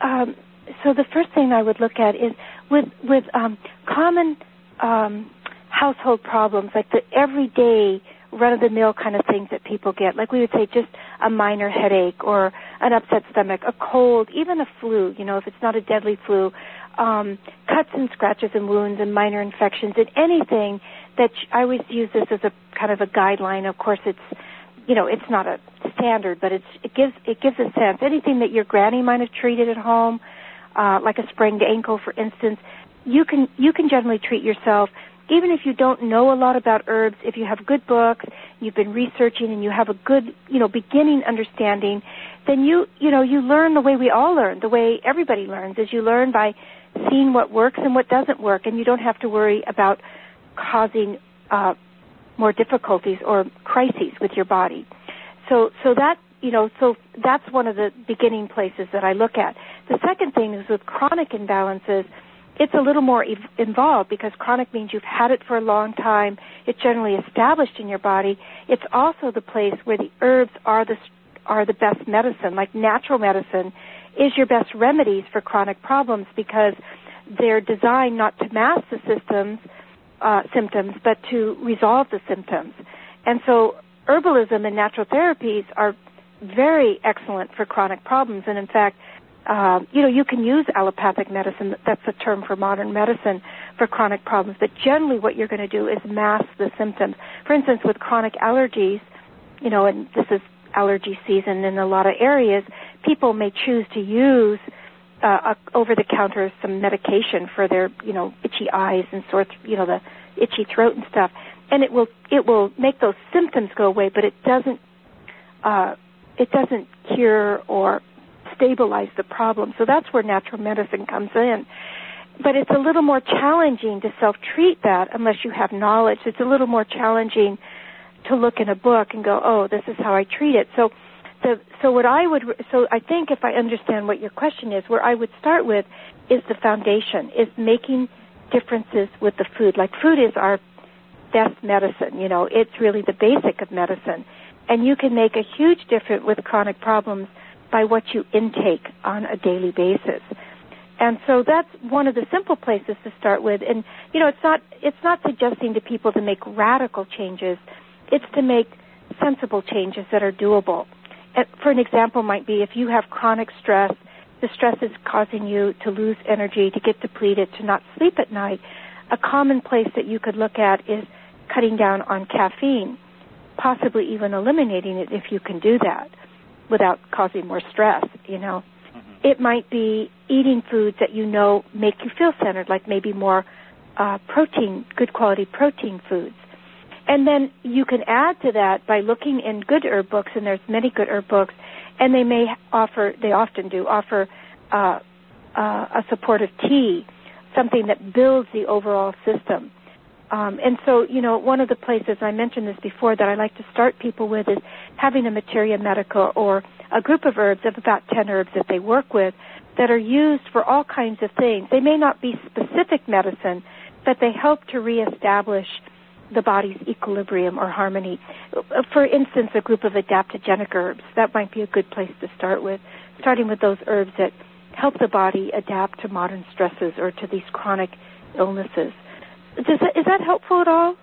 um, so the first thing I would look at is with with um, common um, household problems, like the everyday run of the mill kind of things that people get. Like we would say just a minor headache or an upset stomach, a cold, even a flu, you know, if it's not a deadly flu, um, cuts and scratches and wounds and minor infections and anything that I always use this as a kind of a guideline. Of course, it's you know it's not a standard, but it's it gives it gives a sense. Anything that your granny might have treated at home, uh, like a sprained ankle, for instance, you can you can generally treat yourself. Even if you don't know a lot about herbs, if you have good books, you've been researching, and you have a good, you know, beginning understanding, then you, you know, you learn the way we all learn, the way everybody learns, is you learn by seeing what works and what doesn't work, and you don't have to worry about causing uh, more difficulties or crises with your body. So, so that you know, so that's one of the beginning places that I look at. The second thing is with chronic imbalances, it's a little more ev- involved because chronic means you've had it for a long time. It's generally established in your body. It's also the place where the herbs are the are the best medicine, like natural medicine is your best remedies for chronic problems because they're designed not to mask the symptoms, uh, symptoms, but to resolve the symptoms. And so herbalism and natural therapies are very excellent for chronic problems. And in fact, uh, you know, you can use allopathic medicine. That's a term for modern medicine for chronic problems. But generally, what you're going to do is mask the symptoms. For instance, with chronic allergies, you know, and this is allergy season in a lot of areas, people may choose to use uh, over the counter some medication for their you know itchy eyes and sore th- you know the itchy throat and stuff and it will it will make those symptoms go away but it doesn't uh it doesn't cure or stabilize the problem so that's where natural medicine comes in but it's a little more challenging to self treat that unless you have knowledge it's a little more challenging to look in a book and go oh this is how i treat it so the, so what I would, so I think if I understand what your question is, where I would start with is the foundation, is making differences with the food. Like food is our best medicine, you know, it's really the basic of medicine. And you can make a huge difference with chronic problems by what you intake on a daily basis. And so that's one of the simple places to start with. And you know, it's not it's not suggesting to people to make radical changes. It's to make sensible changes that are doable. For an example, might be if you have chronic stress, the stress is causing you to lose energy, to get depleted, to not sleep at night. A common place that you could look at is cutting down on caffeine, possibly even eliminating it if you can do that without causing more stress, you know. Mm-hmm. It might be eating foods that you know make you feel centered, like maybe more uh, protein, good quality protein foods. And then you can add to that by looking in good herb books, and there's many good herb books, and they may offer, they often do, offer uh, uh, a supportive tea, something that builds the overall system. Um, and so, you know, one of the places I mentioned this before that I like to start people with is having a materia medica or a group of herbs of about 10 herbs that they work with that are used for all kinds of things. They may not be specific medicine, but they help to reestablish the body's equilibrium or harmony. For instance, a group of adaptogenic herbs, that might be a good place to start with, starting with those herbs that help the body adapt to modern stresses or to these chronic illnesses. Does that, is that helpful at all?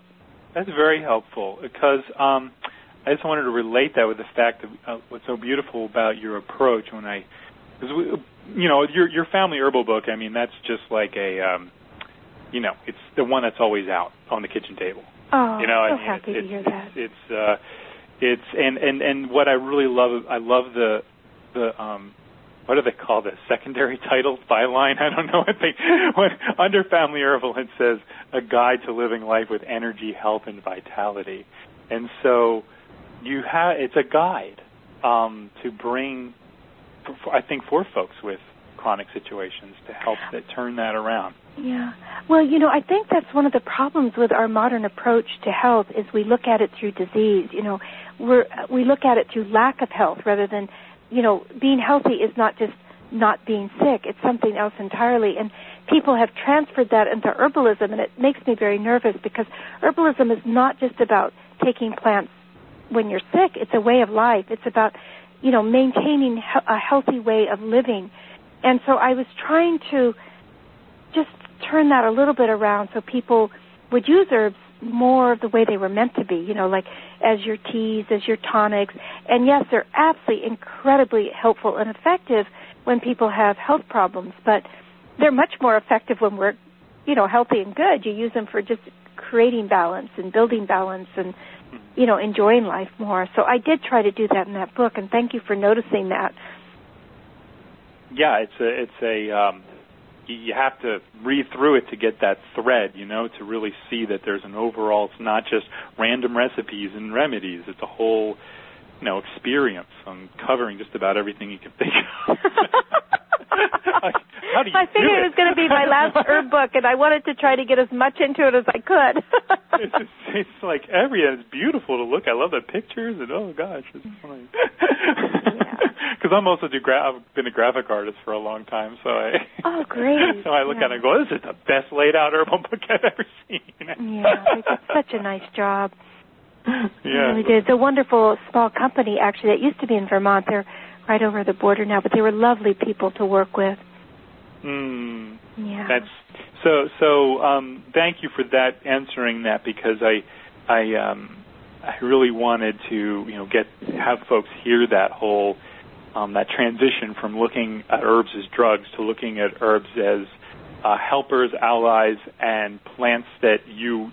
That's very helpful because um, I just wanted to relate that with the fact of uh, what's so beautiful about your approach when I, cause we, you know, your your family herbal book. I mean, that's just like a, um, you know, it's the one that's always out on the kitchen table. Oh, you know, so I mean, happy it's, to hear it's, that. It's, it's uh, it's and and and what I really love, I love the the um what do they call this? Secondary titles, byline? I don't know what they. When under Family Herbal, it says a guide to living life with energy, health, and vitality, and so you have it's a guide um, to bring, I think, for folks with chronic situations to help that turn that around. Yeah. Well, you know, I think that's one of the problems with our modern approach to health is we look at it through disease. You know, we're we look at it through lack of health rather than you know, being healthy is not just not being sick. It's something else entirely. And people have transferred that into herbalism, and it makes me very nervous because herbalism is not just about taking plants when you're sick. It's a way of life. It's about, you know, maintaining a healthy way of living. And so I was trying to just turn that a little bit around so people would use herbs more of the way they were meant to be, you know, like as your teas, as your tonics. And yes, they're absolutely incredibly helpful and effective when people have health problems, but they're much more effective when we're, you know, healthy and good. You use them for just creating balance and building balance and, you know, enjoying life more. So I did try to do that in that book, and thank you for noticing that. Yeah, it's a it's a um, you have to read through it to get that thread, you know, to really see that there's an overall. It's not just random recipes and remedies. It's a whole, you know, experience on covering just about everything you can think of. How do you I figured do it was going to be my last herb book, and I wanted to try to get as much into it as I could. it's, just, it's like every it's beautiful to look. I love the pictures, and oh gosh, it's funny. Because I'm also do gra- I've been a graphic artist for a long time, so I oh great. so I look yeah. at it and go, this is the best laid out herbal book I've ever seen. yeah, they did such a nice job. Yeah, they really did. It's a wonderful small company actually that used to be in Vermont. They're right over the border now, but they were lovely people to work with. Mm. Yeah. That's so. So um, thank you for that answering that because I, I, um, I really wanted to you know get have folks hear that whole um, that transition from looking at herbs as drugs to looking at herbs as uh, helpers, allies, and plants that you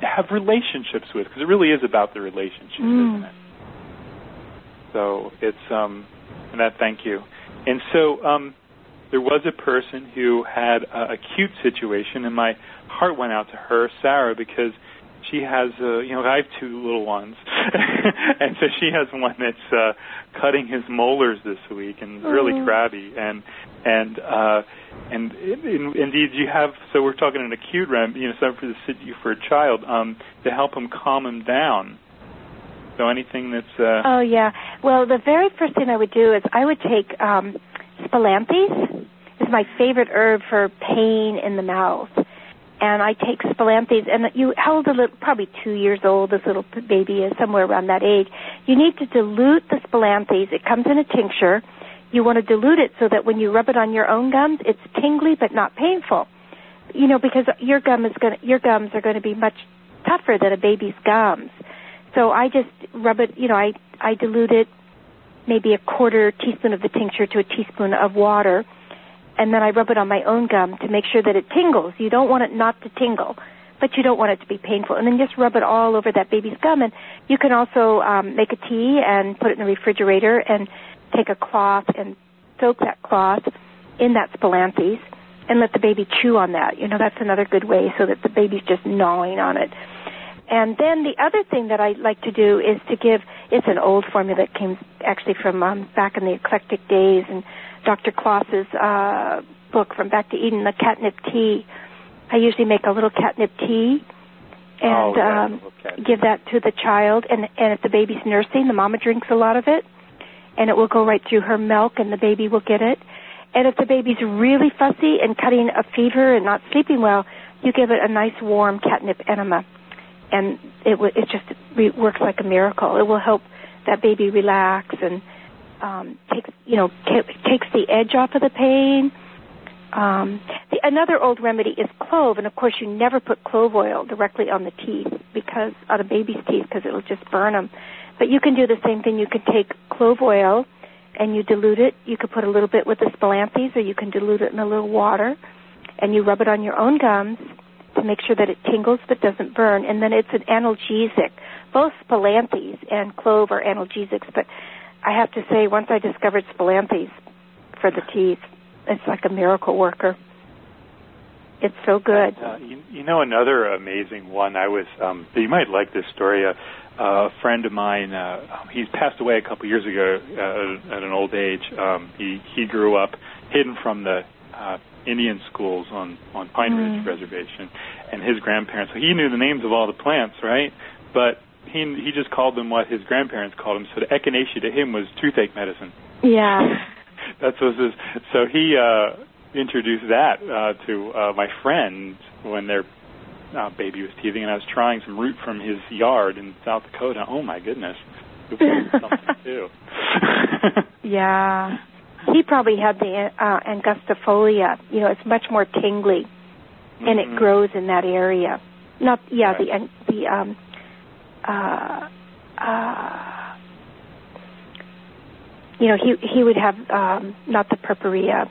have relationships with because it really is about the relationships, mm. isn't it? So it's um, and that thank you. And so um, there was a person who had a acute situation, and my heart went out to her, Sarah, because she has, uh, you know, I have two little ones, and so she has one that's uh, cutting his molars this week and really Oh. crabby, and and uh, and in, in, indeed you have. So we're talking an acute rem, you know, something for the for a child um, to help him calm him down. So anything that's uh, Oh yeah. Well, the very first thing I would do is I would take um spilanthes. Is my favorite herb for pain in the mouth. And I take spilanthes, and you held a little, probably two years old. This little baby is somewhere around that age. You need to dilute the spilanthes. It comes in a tincture. you want to dilute it so that when you rub it on your own gums, it's tingly but not painful. You know, because your gum is going your gums are going to be much tougher than a baby's gums. So I just rub it, you know, I I dilute it maybe a quarter teaspoon of the tincture to a teaspoon of water and then I rub it on my own gum to make sure that it tingles. You don't want it not to tingle, but you don't want it to be painful. And then just rub it all over that baby's gum. And you can also um, make a tea and put it in the refrigerator and take a cloth and soak that cloth in that spilanthes and let the baby chew on that. You know, that's another good way so that the baby's just gnawing on it. And then the other thing that I like to do is to give, it's an old formula that came actually from um, back in the eclectic days and Dr. Kloss's uh, book from Back to Eden, the catnip tea. I usually make a little catnip tea and oh, yeah, um, give that to the child. And, and if the baby's nursing, the mama drinks a lot of it, and it will go right through her milk, and the baby will get it. And if the baby's really fussy and cutting a fever and not sleeping well, you give it a nice warm catnip enema, and it w- it just re- works like a miracle. It will help that baby relax and um, takes you know t- takes the edge off of the pain. Um, the, another old remedy is clove, and of course you never put clove oil directly on the teeth because on a baby's teeth because it'll just burn them. But you can do the same thing. You can take clove oil and you dilute it. You could put a little bit with the spilanthes, or you can dilute it in a little water, and you rub it on your own gums make sure that it tingles but doesn't burn. And then it's an analgesic. Both spilanthes and clove are analgesics, but I have to say, once I discovered spilanthes for the teeth, it's like a miracle worker. It's so good. Uh, you, you know, another amazing one. I was. Um, you might like this story. Uh, a friend of mine, uh, he's passed away a couple years ago uh, at an old age. Um, he he grew up hidden from the uh, Indian schools on on Pine Ridge Mm. Reservation, and his grandparents. So he knew the names of all the plants, right? But he he just called them what his grandparents called them. So the echinacea to him was toothache medicine. Yeah. That's what his. So he uh, introduced that uh, to uh, my friend when their uh, baby was teething, and I was trying some root from his yard in South Dakota. Oh my goodness, it was something too. Yeah. He probably had the uh, angustifolia. You know, it's much more tingly, and Mhm. it grows in that area. Not yeah, Right. the the um uh uh you know, he he would have um not the purpurea.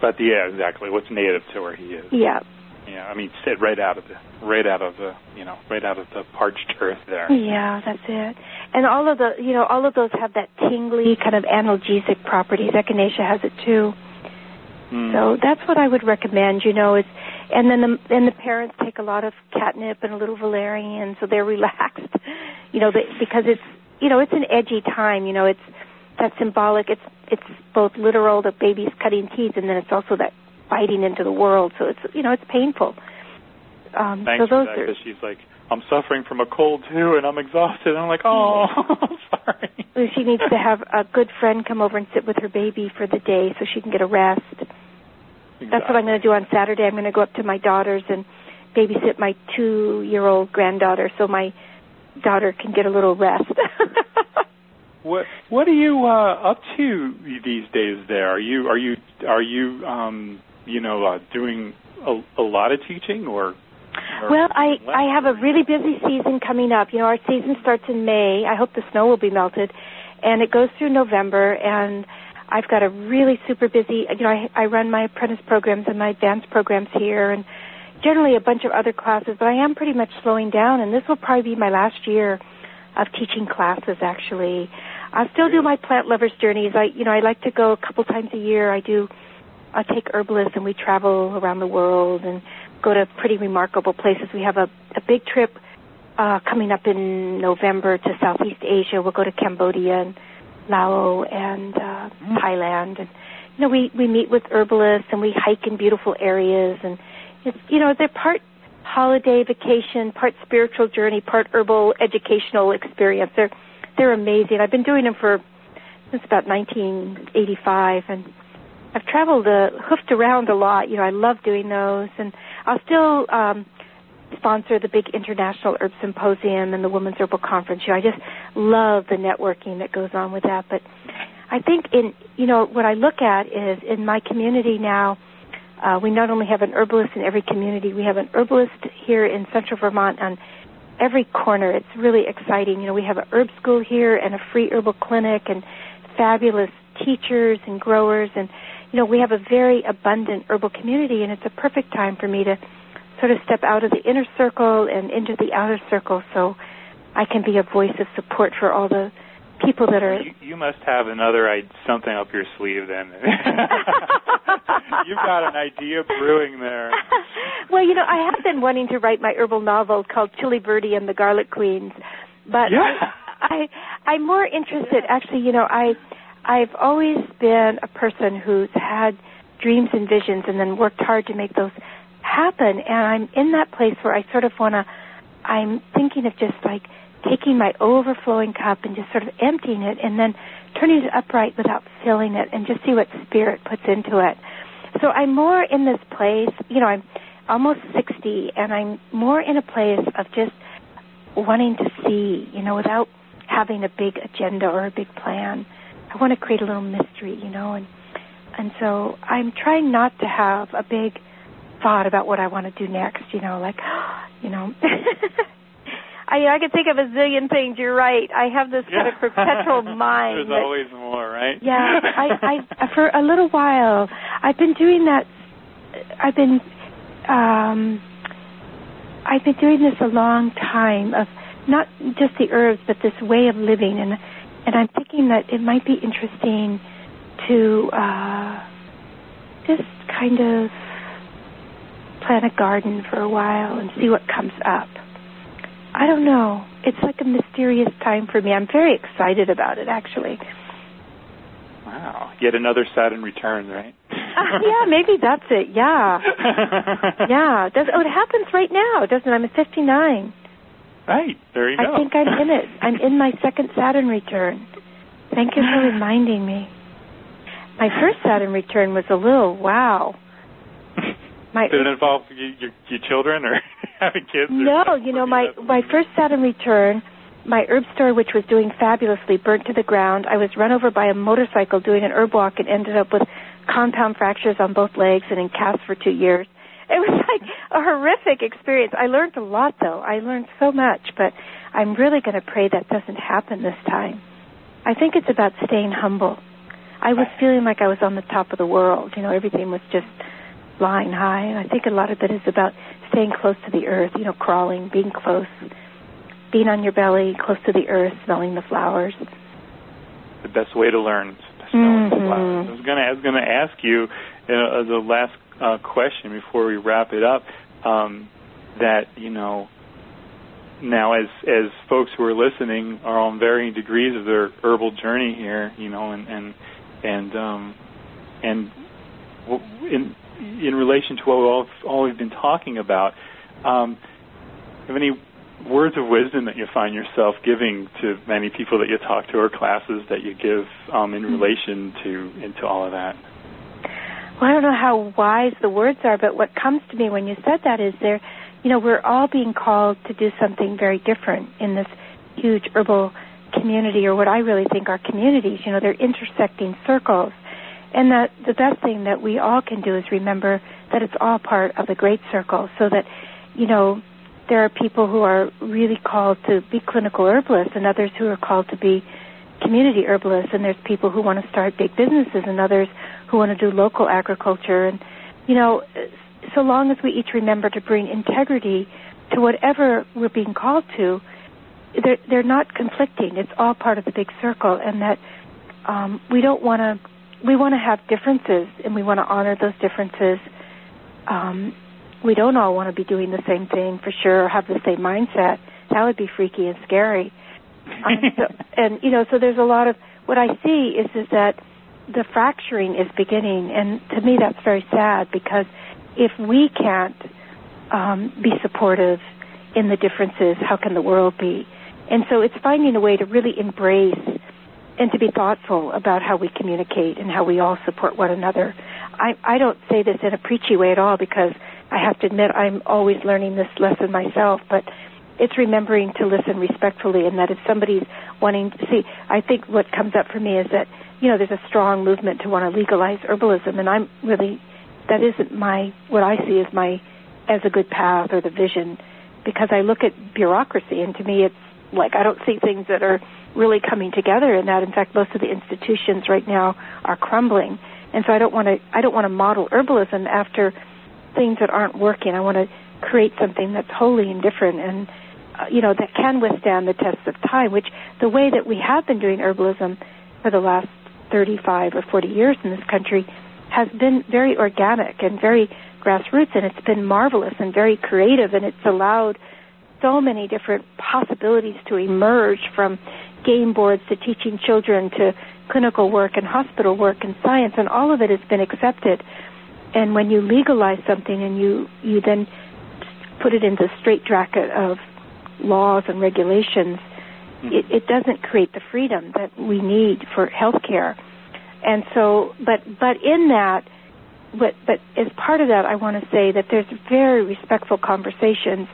But yeah, exactly. What's native to where he is? Yeah. Yeah, I mean, sit right out of the, right out of the, you know, right out of the parched earth there. Yeah, that's it. And all of the, you know, all of those have that tingly kind of analgesic properties. Echinacea has it too. Mm. So that's what I would recommend. You know, is and then the and the parents take a lot of catnip and a little valerian, so they're relaxed. You know, they, because it's you know it's an edgy time. You know, it's that symbolic. It's it's both literal, the baby's cutting teeth, and then it's also that biting into the world. So it's you know it's painful. Um, Thanks so for those that are because she's like, I'm suffering from a cold too, and I'm exhausted. And I'm like, oh, sorry. she needs to have a good friend come over and sit with her baby for the day so she can get a rest. That's what I'm going to do on Saturday. I'm going to go up to my daughter's and babysit my two-year-old granddaughter so my daughter can get a little rest. What What are you uh, up to these days? There are you are you are you um, you know uh, doing a, a lot of teaching or? well, I? I have a really busy season coming up. You know, our season starts in May. I hope the snow will be melted, and it goes through November. And I've got a really super busy. You know, I, I run my apprentice programs and my advanced programs here, and generally a bunch of other classes. But I am pretty much slowing down, and this will probably be my last year of teaching classes. Actually, I still do my plant lovers journeys. I, you know, I like to go a couple times a year. I do. I take herbalists and we travel around the world and go to pretty remarkable places. We have a, a big trip uh, coming up in November to Southeast Asia. We'll go to Cambodia and Laos and uh, Thailand, and you know we we meet with herbalists and we hike in beautiful areas, and it's you know they're part holiday vacation, part spiritual journey, part herbal educational experience. They're they're amazing. I've been doing them for since about 1985, and I've traveled, uh, hoofed around a lot. You know, I love doing those, and I'll still um, sponsor the big international herb symposium and the Women's Herbal Conference. You know, I just love the networking that goes on with that. But I think in you know what I look at is in my community now. Uh, we not only have an herbalist in every community, we have an herbalist here in Central Vermont on every corner. It's really exciting. You know, we have a herb school here and a free herbal clinic and fabulous teachers and growers and you know, we have a very abundant herbal community and it's a perfect time for me to sort of step out of the inner circle and into the outer circle so I can be a voice of support for all the people that are. You, you must have another something up your sleeve then. You've got an idea brewing there. well, you know, I have been wanting to write my herbal novel called Chili Verde and the Garlic Queens, but yeah. I, I I'm more interested. Actually, you know, I I've always been a person who's had dreams and visions and then worked hard to make those happen. And I'm in that place where I sort of want to. I'm thinking of just like taking my overflowing cup and just sort of emptying it and then turning it upright without filling it and just see what spirit puts into it. So I'm more in this place, you know, I'm almost 60 and I'm more in a place of just wanting to see, you know, without having a big agenda or a big plan. I want to create a little mystery, you know, and and so I'm trying not to have a big thought about what I want to do next, you know, like, you know, I I could think of a zillion things. You're right. I have this yeah. kind of perpetual mind. There's that, always more, right? Yeah. I I for a little while I've been doing that. I've been um I've been doing this a long time of not just the herbs, but this way of living, and and I'm thinking that it might be interesting to uh, just kind of plant a garden for a while and see what comes up. I don't know. It's like a mysterious time for me. I'm very excited about it, actually. Wow. Yet another Saturn return, right? uh, yeah, maybe that's it. Yeah. yeah. Does, oh, it happens right now, doesn't it? I'm at 59. Right. There you go. I think I'm in it. I'm in my second Saturn return. Thank you for reminding me. My first Saturn return was a little wow. My, Did it involve your, your children or having kids? No, you know my my first Saturn return, my herb store, which was doing fabulously, burnt to the ground. I was run over by a motorcycle doing an herb walk and ended up with compound fractures on both legs and in casts for two years. It was like a horrific experience. I learned a lot, though. I learned so much, but I'm really going to pray that doesn't happen this time. I think it's about staying humble. I was feeling like I was on the top of the world. You know, everything was just flying high. And I think a lot of it is about staying close to the earth, you know, crawling, being close, being on your belly, close to the earth, smelling the flowers. The best way to learn. Mm-hmm. I was going to I was going to ask you uh, the last uh, question before we wrap it up um, that you know now as as folks who are listening are on varying degrees of their herbal journey here, you know, and and and um, and in in relation to what we all, all we've been talking about, um, have any words of wisdom that you find yourself giving to many people that you talk to or classes that you give um, in mm-hmm. relation to into all of that? Well, I don't know how wise the words are, but what comes to me when you said that is there, you know, we're all being called to do something very different in this huge herbal community, or what I really think are communities. You know, they're intersecting circles and that the best thing that we all can do is remember that it's all part of the great circle so that, you know, there are people who are really called to be clinical herbalists and others who are called to be community herbalists and there's people who want to start big businesses and others who want to do local agriculture and you know so long as we each remember to bring integrity to whatever we're being called to they're they're not conflicting it's all part of the big circle and that um, we don't want to we want to have differences and we want to honor those differences. Um, we don't all want to be doing the same thing for sure or have the same mindset. That would be freaky and scary. um, so, and you know, so there's a lot of what I see is is that the fracturing is beginning, and to me that's very sad because if we can't um, be supportive in the differences, how can the world be? And so it's finding a way to really embrace and to be thoughtful about how we communicate and how we all support one another. I, I don't say this in a preachy way at all because I have to admit I'm always learning this lesson myself, but it's remembering to listen respectfully and that if somebody's wanting to see, I think what comes up for me is that you know, there's a strong movement to want to legalize herbalism, and I'm really that isn't my what I see as my as a good path or the vision. Because I look at bureaucracy and to me it's like I don't see things that are really coming together in that in fact most of the institutions right now are crumbling. And so I don't want to I don't want to model herbalism after things that aren't working. I want to create something that's wholly indifferent and uh, you know that can withstand the tests of time which the way that we have been doing herbalism for the last 35 or 40 years in this country has been very organic and very grassroots, and it's been marvelous and very creative, and it's allowed so many different possibilities to emerge from game boards to teaching children to clinical work and hospital work and science, and all of it has been accepted. And when you legalize something and you you then put it into straight straitjacket of laws and regulations, it, it doesn't create the freedom that we need for healthcare. And so but but in that but but as part of that I want to say that there's very respectful conversations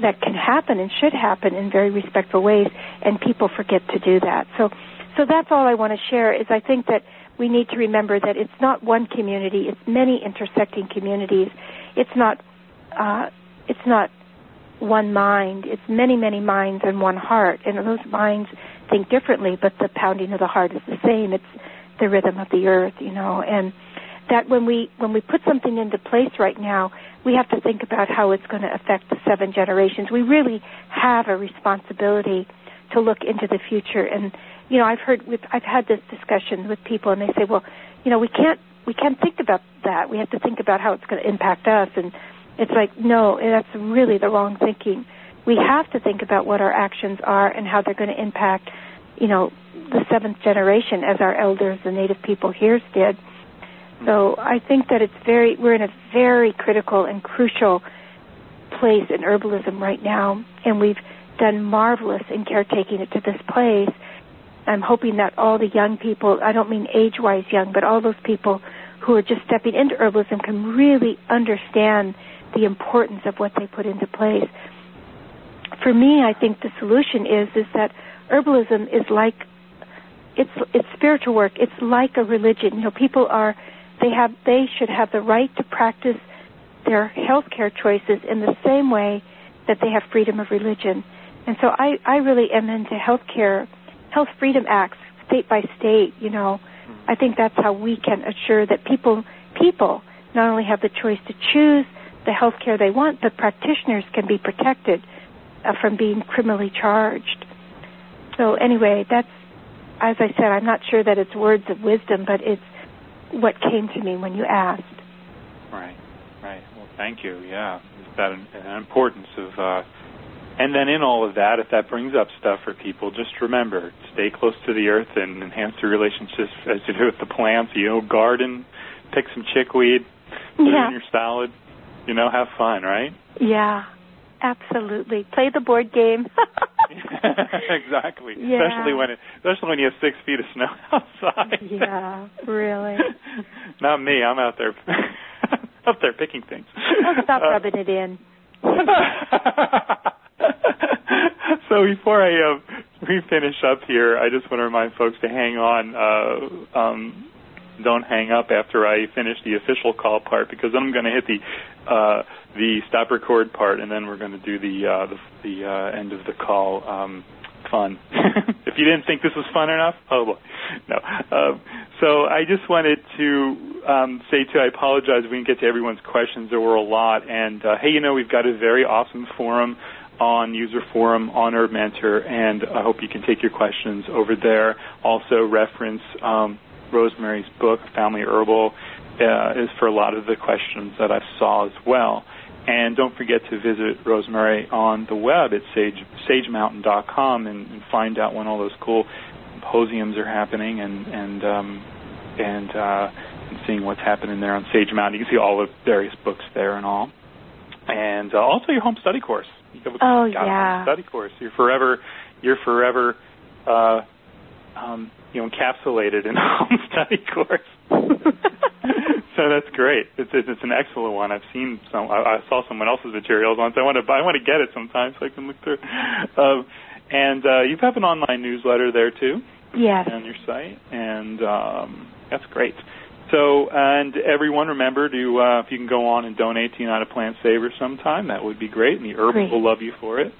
that can happen and should happen in very respectful ways and people forget to do that. So so that's all I want to share is I think that we need to remember that it's not one community it's many intersecting communities. It's not uh, it's not one mind it's many many minds and one heart and those minds think differently but the pounding of the heart is the same it's the rhythm of the earth, you know, and that when we when we put something into place right now, we have to think about how it's going to affect the seven generations. We really have a responsibility to look into the future and you know, I've heard with I've had this discussion with people and they say, "Well, you know, we can't we can't think about that. We have to think about how it's going to impact us." And it's like, "No, that's really the wrong thinking. We have to think about what our actions are and how they're going to impact, you know, the seventh generation, as our elders, the native people here, did. So I think that it's very, we're in a very critical and crucial place in herbalism right now, and we've done marvelous in caretaking it to this place. I'm hoping that all the young people, I don't mean age wise young, but all those people who are just stepping into herbalism can really understand the importance of what they put into place. For me, I think the solution is is that herbalism is like it's it's spiritual work. It's like a religion. You know, people are they have they should have the right to practice their healthcare choices in the same way that they have freedom of religion. And so I I really am into healthcare health freedom acts state by state, you know. Mm-hmm. I think that's how we can assure that people people not only have the choice to choose the health care they want, but practitioners can be protected uh, from being criminally charged. So anyway, that's as I said, I'm not sure that it's words of wisdom, but it's what came to me when you asked. Right, right. Well, thank you. Yeah, it's that an importance of, uh, and then in all of that, if that brings up stuff for people, just remember, stay close to the earth and enhance your relationships as you do with the plants. You know, garden, pick some chickweed, put yeah. it in your salad. You know, have fun, right? Yeah, absolutely. Play the board game. exactly. Yeah. Especially when it, especially when you have six feet of snow outside. Yeah, really. Not me. I'm out there, up there picking things. Oh, stop uh, rubbing it in. so before I uh, we finish up here, I just want to remind folks to hang on. Uh, um, don't hang up after I finish the official call part because then I'm going to hit the uh, the stop record part, and then we're going to do the uh, the, the uh, end of the call. Um, fun. if you didn't think this was fun enough, oh boy, no. Um, so I just wanted to um, say too, I apologize we didn't get to everyone's questions. There were a lot, and uh, hey, you know we've got a very awesome forum on user forum on Herb Mentor, and I hope you can take your questions over there. Also reference um, Rosemary's book, Family Herbal, uh, is for a lot of the questions that I saw as well. And don't forget to visit Rosemary on the web at sage, sagemountain.com and, and find out when all those cool symposiums are happening and and um, and, uh, and seeing what's happening there on Sage Mountain. You can see all the various books there and all. And uh, also your home study course. You have a, oh yeah. study course. You're forever you're forever uh, um, you know encapsulated in a home study course. so that's great. It's, it's it's an excellent one. I've seen some. I, I saw someone else's materials once. I want to I want to get it sometime so I can look through. Um, and uh, you have an online newsletter there too. Yes. on your site, and um, that's great. So, and everyone, remember to uh, if you can go on and donate to United Plant Savers sometime, that would be great, and the Great. will love you for it.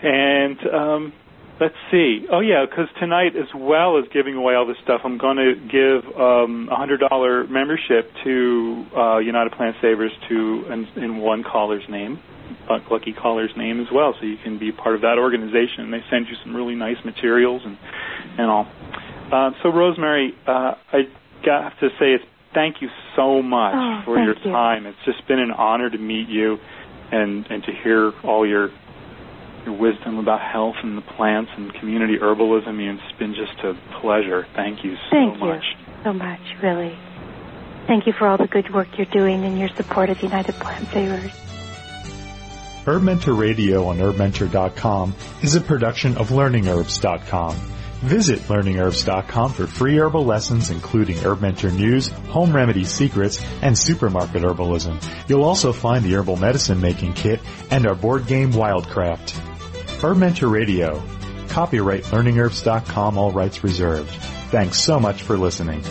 And um, let's see. Oh yeah, because tonight, as well as giving away all this stuff, I'm going to give um, a hundred dollar membership to uh, United Plant Savers to in, in one caller's name, lucky caller's name as well, so you can be part of that organization. And they send you some really nice materials and and all. Uh, so Rosemary, uh, I got to say it's thank you so much Oh, for your you. time. It's just been an honor to meet you and and to hear all your your wisdom about health and the plants and community herbalism. I mean, It's been just a pleasure. Thank you so much. Thank you so much, really. Thank you for all the good work you're doing and your support of United Plant Savers. Herb Mentor Radio on herbmentor.com is a production of learningherbs.com. Visit learningherbs.com for free herbal lessons including Herb Mentor news, home remedy secrets, and supermarket herbalism. You'll also find the herbal medicine making kit and our board game Wildcraft. Herb Mentor Radio. Copyright learningherbs.com all rights reserved. Thanks so much for listening.